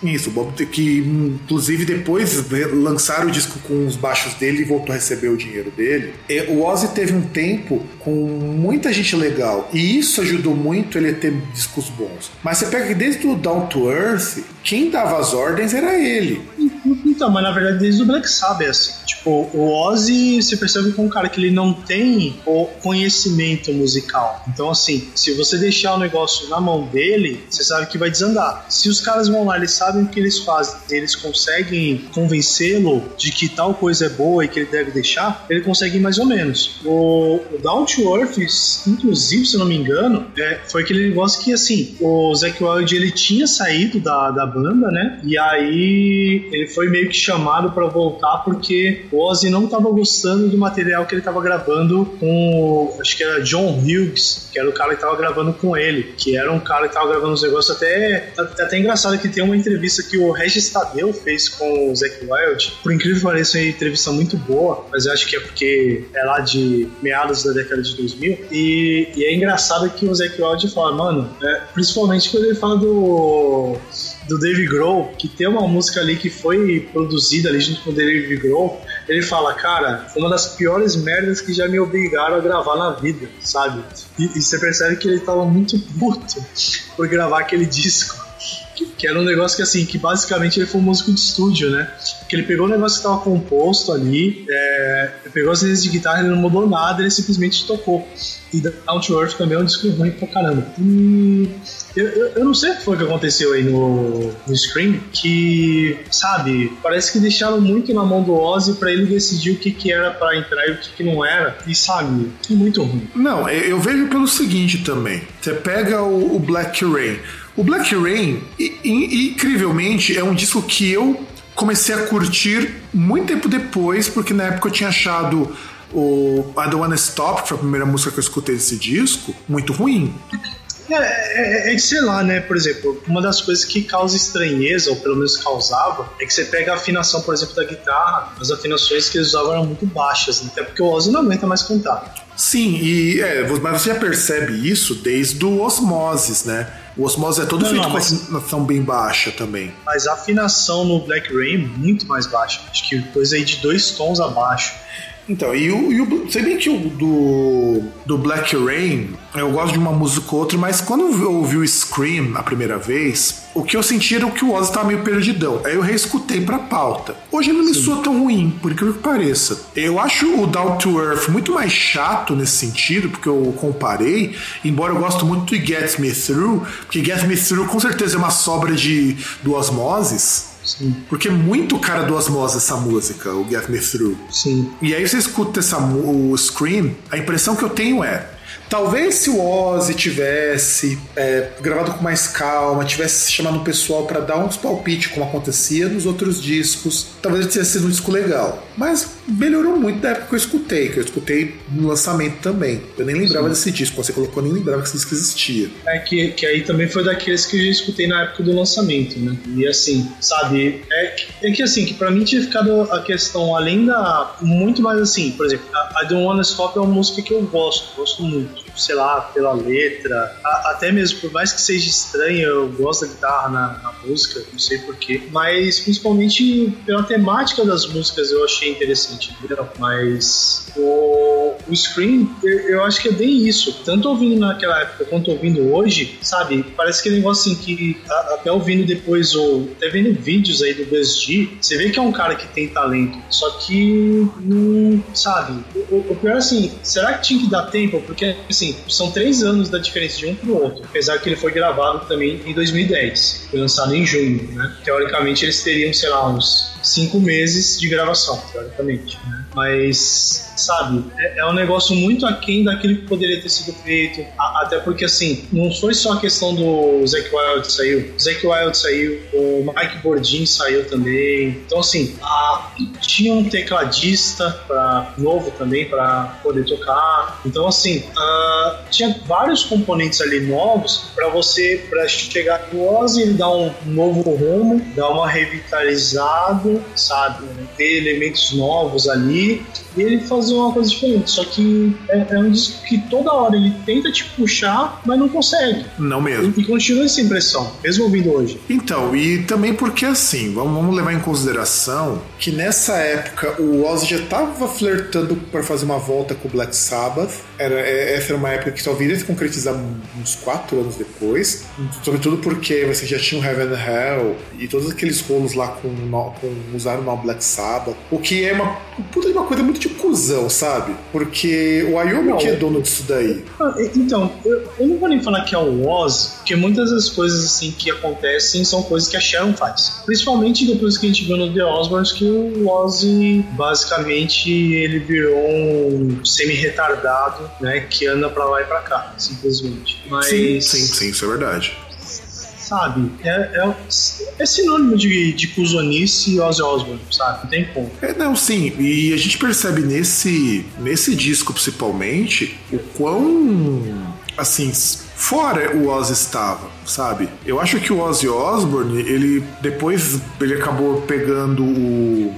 S1: Isso, Bob, que inclusive depois lançaram o disco com os baixos dele e voltou a receber o dinheiro dele. O Ozzy teve um tempo com muita gente legal, e isso ajudou muito ele a ter discos bons. Mas você pega que desde o Down to Earth, quem dava as ordens era ele.
S2: Então, mas na verdade desde o Black Sabbath, assim. Tipo, o Ozzy, você percebe é um cara que ele não tem o conhecimento musical. Então, assim, se você deixar o negócio na mão dele, você sabe que vai desandar. Se os caras vão lá, eles sabem o que eles fazem, eles conseguem convencê-lo de que tal coisa é boa e que ele deve deixar, ele consegue mais ou menos. O, o Down to Earth, inclusive, se não me engano, é, foi aquele negócio que, assim, o Zac Wild, ele tinha saído da, da banda, né? E aí ele foi meio que chamado para voltar porque o Ozzy não estava gostando do material que ele estava gravando com, acho que era John Hughes, que era o cara que estava gravando com ele, que era um cara que estava gravando os negócios até, até engraçado que tem uma entrevista que o Regis Tadeu fez com o Zac Wild. Por incrível que pareça, é uma entrevista muito boa, mas eu acho que é porque é lá de meados da década de 2000. E, e é engraçado que o Zac Wild fala, mano, é, principalmente quando ele fala do do Dave Grohl, que tem uma música ali que foi produzida ali junto com o Dave Grohl, ele fala, cara, foi uma das piores merdas que já me obrigaram a gravar na vida, sabe? E, e você percebe que ele tava muito puto por gravar aquele disco. Que, que, era um negócio que assim, que basicamente ele foi um músico de estúdio, né? Que ele pegou o negócio que estava composto ali, é, pegou as linhas de guitarra, ele não mudou nada, ele simplesmente tocou. E Down to Earth também é um disco ruim pra caramba. Hum, eu, eu, eu, não sei o que foi que aconteceu aí no, no Scream, que, sabe, parece que deixaram muito na mão do Ozzy para ele decidir o que, que era para entrar e o que, que não era. E, sabe, é muito ruim.
S1: Não, eu vejo pelo seguinte também. Você pega o, o Black Rain. O Black Rain, incrivelmente, é um disco que eu comecei a curtir muito tempo depois, porque na época eu tinha achado o I Don't Wanna Stop, que foi a primeira música que eu escutei desse disco, muito ruim.
S2: É, é, é, que sei lá, né? Por exemplo, uma das coisas que causa estranheza, ou pelo menos causava, é que você pega a afinação, por exemplo, da guitarra, as afinações que eles usavam eram muito baixas, né? até porque o Ozzy não aguenta mais cantar.
S1: Sim, e é, mas você já percebe isso desde o Osmosis, né? O Osmosis é todo não, feito não, mas... com afinação bem baixa também.
S2: Mas a afinação no Black Rain é muito mais baixa. Acho que coisa aí de dois tons abaixo.
S1: Então, e o, e o sei bem que o do, do Black Rain, eu gosto de uma música ou outra, mas quando eu ouvi o Scream a primeira vez, o que eu senti era que o Ozzy tava meio perdidão. Aí eu reescutei pra pauta. Hoje ele não me soa tão ruim, por incrível que pareça. Eu acho o Down to Earth muito mais chato nesse sentido, porque eu comparei, embora eu gosto muito de Get Me Through, porque Get Me Through com certeza é uma sobra de, do Osmosis.
S2: Sim.
S1: Porque é muito cara do Osmose essa música, o Get Me Through.
S2: Sim.
S1: E aí você escuta essa, o Scream, a impressão que eu tenho é Talvez se o Ozzy tivesse é, gravado com mais calma, tivesse chamado o pessoal para dar uns palpites, como acontecia nos outros discos, talvez ele tivesse sido um disco legal. Mas melhorou muito da época que eu escutei, que eu escutei no lançamento também. Eu nem lembrava Sim. desse disco, você colocou, eu nem lembrava que esse disco existia.
S2: É que, que aí também foi daqueles que eu já escutei na época do lançamento, né? E assim, sabe, é que, é que assim, que pra mim tinha ficado a questão além da. Muito mais assim, por exemplo, I Don't Wanna Stop é uma música que eu gosto, gosto muito sei lá, pela letra, a, até mesmo por mais que seja estranho, eu gosto da guitarra na, na música, não sei porquê, mas principalmente pela temática das músicas eu achei interessante, entendeu? Mas o, o Scream, eu, eu, acho que é bem isso, tanto ouvindo naquela época quanto ouvindo hoje, sabe? Parece que negócio assim que a, até ouvindo depois, ou até vendo vídeos aí do BSG, você vê que é um cara que tem talento, só que não, sabe? O, o pior é assim, será que tinha que dar tempo? Porque assim, assim, são três anos da diferença de um pro outro, apesar que ele foi gravado também em 2010, foi lançado em junho, né? Teoricamente eles teriam, sei lá, uns cinco meses de gravação, teoricamente, né? Mas, sabe, é, é, um negócio muito aquém daquilo que poderia ter sido feito. A, até porque, assim, não foi só a questão do Zac Wild saiu. O Zac Wild saiu, o Mike Bordin saiu também. Então, assim, a, tinha um tecladista pra, novo também para poder tocar. Então, assim, a, tinha vários componentes ali novos para você, para chegar ele dar um novo rumo, dar uma revitalizada, sabe? Ter elementos novos ali ele fazer uma coisa diferente. Só que é, é um disco que toda hora ele tenta te puxar, mas não consegue.
S1: Não mesmo.
S2: E, e continua essa impressão, mesmo ouvindo hoje.
S1: Então, e também porque assim, vamos, vamos levar em consideração que nessa época o Ozzy já estava flertando para fazer uma volta com o Black Sabbath. Era, é, essa era uma época que só viria se concretizar uns quatro anos depois. Sobretudo porque você já tinha o Heaven and Hell e todos aqueles rolos lá com, com usaram o Black Sabbath. O que é uma puta de uma coisa muito de cuzão, sabe? Porque o Ayumi que é dono disso daí.
S2: Ah, então, eu, eu, não vou nem falar que é o Ozzy, porque muitas das coisas assim que acontecem são coisas que a Sharon faz. Principalmente depois que a gente viu no The Osbournes que o Ozzy basicamente ele virou um semi-retardado, né? Que anda pra lá e pra cá, simplesmente. Mas...
S1: Sim, sim, sim, isso é verdade
S2: sabe? É, é, é sinônimo de, de cuzonice e Ozzy Osbourne, sabe? Não tem como.
S1: É, não, sim. E a gente percebe nesse, nesse disco, principalmente, o quão, assim, fora o Ozzy estava, sabe? Eu acho que o Ozzy Osbourne, ele depois ele acabou pegando o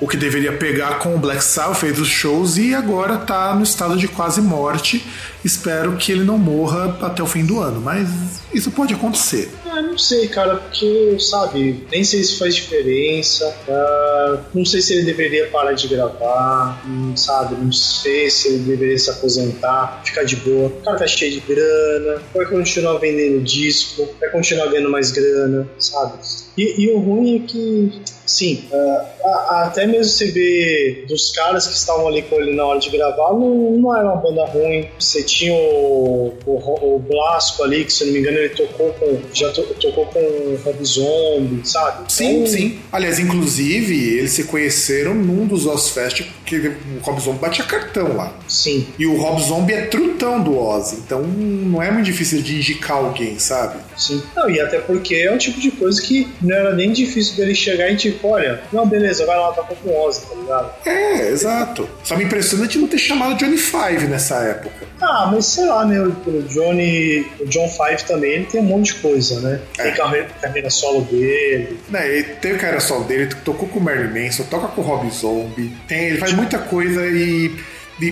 S1: o que deveria pegar com o Black Sabbath, fez os shows e agora tá no estado de quase morte. Espero que ele não morra até o fim do ano, mas isso pode acontecer.
S2: Ah, não sei, cara, porque, sabe, nem sei se faz diferença. Uh, não sei se ele deveria parar de gravar, sabe? Não sei se ele deveria se aposentar, ficar de boa. O cara tá cheio de grana, vai continuar vendendo disco, vai continuar ganhando mais grana, sabe? E, e o ruim é que, sim, uh, até mesmo você vê dos caras que estavam ali com ele na hora de gravar, não, não era uma banda ruim. Você tinha o, o, o Blasco ali, que se não me engano ele tocou com. Já to, tocou com o Rob Zombie, sabe?
S1: Sim, então, sim. Aliás, inclusive, eles se conheceram num dos Oz Fest, que o Rob Zombie batia cartão lá.
S2: Sim.
S1: E o Rob Zombie é trutão do Oz, então não é muito difícil de indicar alguém, sabe?
S2: Sim. Não, e até porque é um tipo de coisa que não era nem difícil dele chegar e tipo, olha, não, beleza, vai lá, toca com o Ozzy, tá ligado?
S1: É, exato. Só me impressiona de não ter chamado Johnny Five nessa época.
S2: Ah, mas sei lá, né? O Johnny, o John Five também, ele tem um monte de coisa, né? É. Tem carreira, carreira solo dele.
S1: Né, ele tem carreira solo dele, tocou com o Mary Manson, toca com o Rob Zombie, tem, ele faz muita coisa e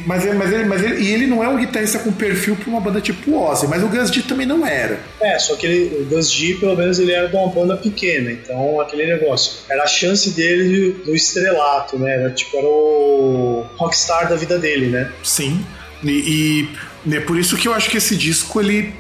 S1: mas, ele, mas, ele, mas ele, e ele não é um guitarrista com perfil para uma banda tipo Ozzy, mas o Gus G também não era.
S2: É, só que ele, o Gus G, pelo menos, ele era de uma banda pequena, então aquele negócio. Era a chance dele do estrelato, né? Era tipo, era o rockstar da vida dele, né?
S1: Sim. E, e é por isso que eu acho que esse disco, ele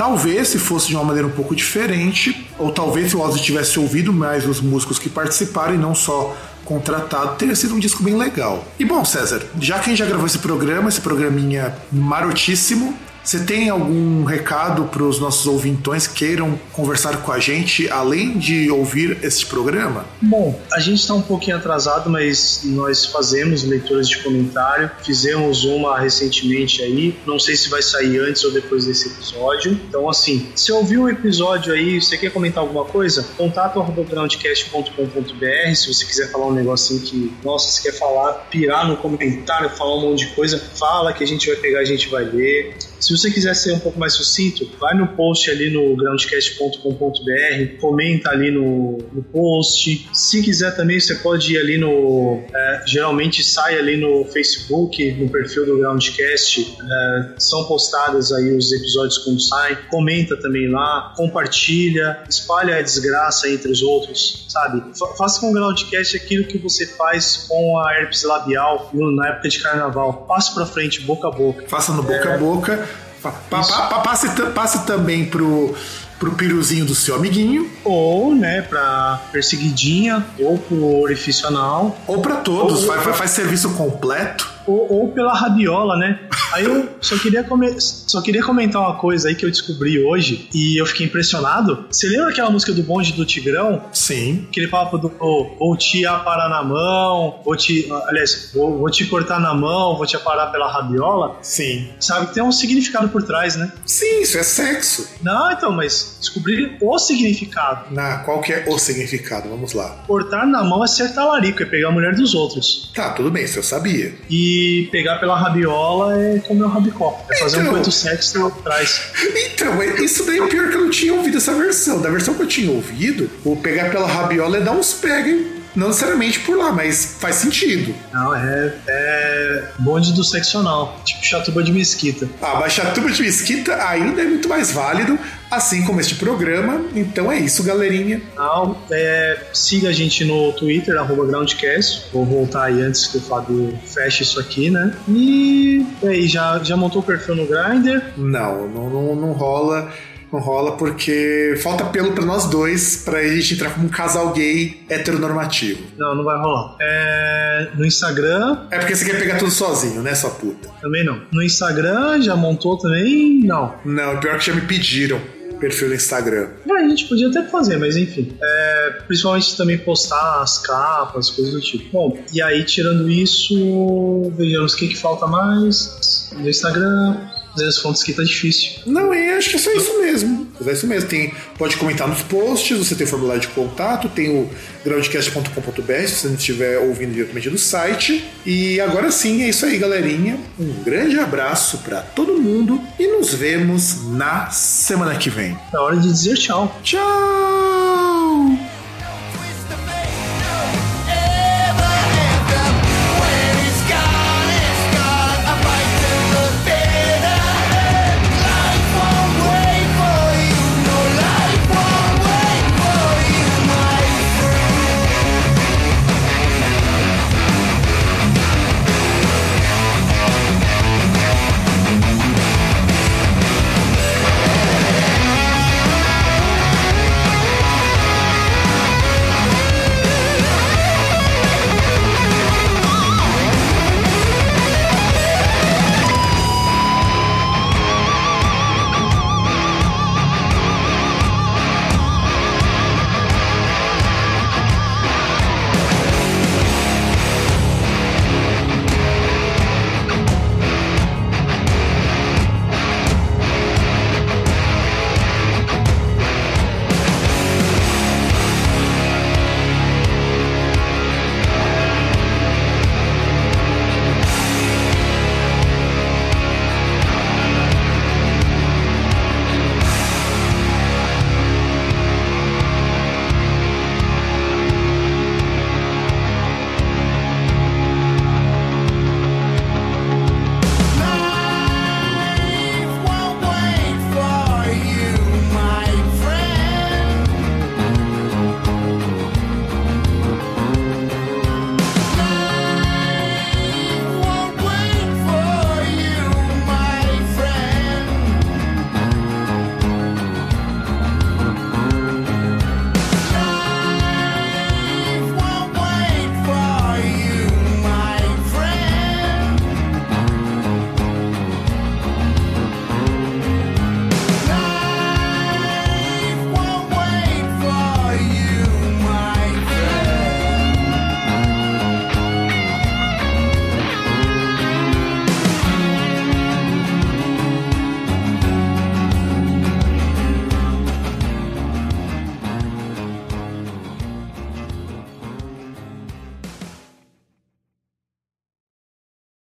S1: Talvez se fosse de uma maneira um pouco diferente, ou talvez se o Ozzy tivesse ouvido mais os músicos que participaram e não só contratado, teria sido um disco bem legal. E bom, César, já que a gente já gravou esse programa, esse programinha marotíssimo, você tem algum recado para os nossos ouvintões que queiram conversar com a gente, além de ouvir este programa?
S2: Bom, a gente está um pouquinho atrasado, mas nós fazemos leituras de comentário. Fizemos uma recentemente aí. Não sei se vai sair antes ou depois desse episódio. Então, assim, se ouviu o episódio aí, você quer comentar alguma coisa? Contato groundcast.com.br. Se você quiser falar um negocinho que, nossa, você quer falar, pirar no comentário, falar um monte de coisa, fala que a gente vai pegar, a gente vai ler. Se você quiser ser um pouco mais sucinto, vai no post ali no groundcast.com.br, comenta ali no, no, post. Se quiser também, você pode ir ali no. É, geralmente sai ali no Facebook, no perfil do Groundcast. É, são postadas aí os episódios quando saem. Comenta também lá, compartilha, espalha a desgraça entre os outros, sabe? Faça com o Groundcast aquilo que você faz com a herpes labial na época de carnaval. Passe pra frente, boca a boca.
S1: Faça no boca é, a boca passe, passe também pro, pro piruzinho do seu amiguinho.
S2: Ou, né, pra perseguidinha, ou pro orifício anal.
S1: Ou pra todos, ou, faz, faz serviço completo.
S2: Ou, ou, pela radiola, né? Aí eu só queria, só queria comentar uma coisa aí que eu descobri hoje e eu fiquei impressionado. Você lembra aquela música do bonde do Tigrão?
S1: Sim.
S2: Aquele papo do oh, vou te aparar na mão, vou te. Aliás, vou, vou te cortar na mão, vou te aparar pela rabiola.
S1: Sim.
S2: Sabe que tem um significado por trás, né?
S1: Sim, isso é sexo.
S2: Não, então, mas descobrir o significado.
S1: Na, qual que é o significado? Vamos lá.
S2: Cortar na mão é ser talarico, é pegar a mulher dos outros.
S1: Tá, tudo bem, isso eu sabia.
S2: E pegar pela rabiola é comer o rabicó. É fazer então, um coito sexo atrás.
S1: Então, isso daí é pior que eu não tinha ouvido essa versão. Da versão que eu tinha ouvido, o pegar pela rabiola é dar uns pega, hein? Não necessariamente por lá, mas faz sentido.
S2: Não, é, é bonde do seccional, tipo Chatuba de Mesquita.
S1: Ah, mas Chatuba de Mesquita ainda é muito mais válido, assim como este programa. Então é isso, galerinha.
S2: Não, é, siga a gente no Twitter, arroba Groundcast. Vou voltar aí antes que o Fábio feche isso aqui, né? E aí, já, já montou o perfil no Grindr?
S1: Não, não, não, não rola. Não rola porque falta pelo pra nós dois pra gente entrar como um casal gay heteronormativo.
S2: Não, não vai rolar. É, no Instagram,
S1: É porque você quer pegar tudo sozinho, né, sua puta?
S2: também não. No Instagram, já montou também? Não.
S1: Não, pior que já me pediram perfil no Instagram.
S2: É, a gente podia até fazer, mas enfim. É, principalmente também postar as capas, coisas do tipo. Bom, e aí, tirando isso, vejamos o que, que falta mais. No Instagram, fazer as fontes que tá difícil.
S1: Não, e acho que é só isso mesmo. É isso mesmo. Tem, pode comentar nos posts, você tem o formulário de contato, tem o groundcast.com.br se você não estiver ouvindo diretamente do site. E agora sim, é isso aí, galerinha. Um grande abraço pra todo mundo e nos vemos na semana que vem.
S2: É hora de dizer tchau.
S1: Tchau!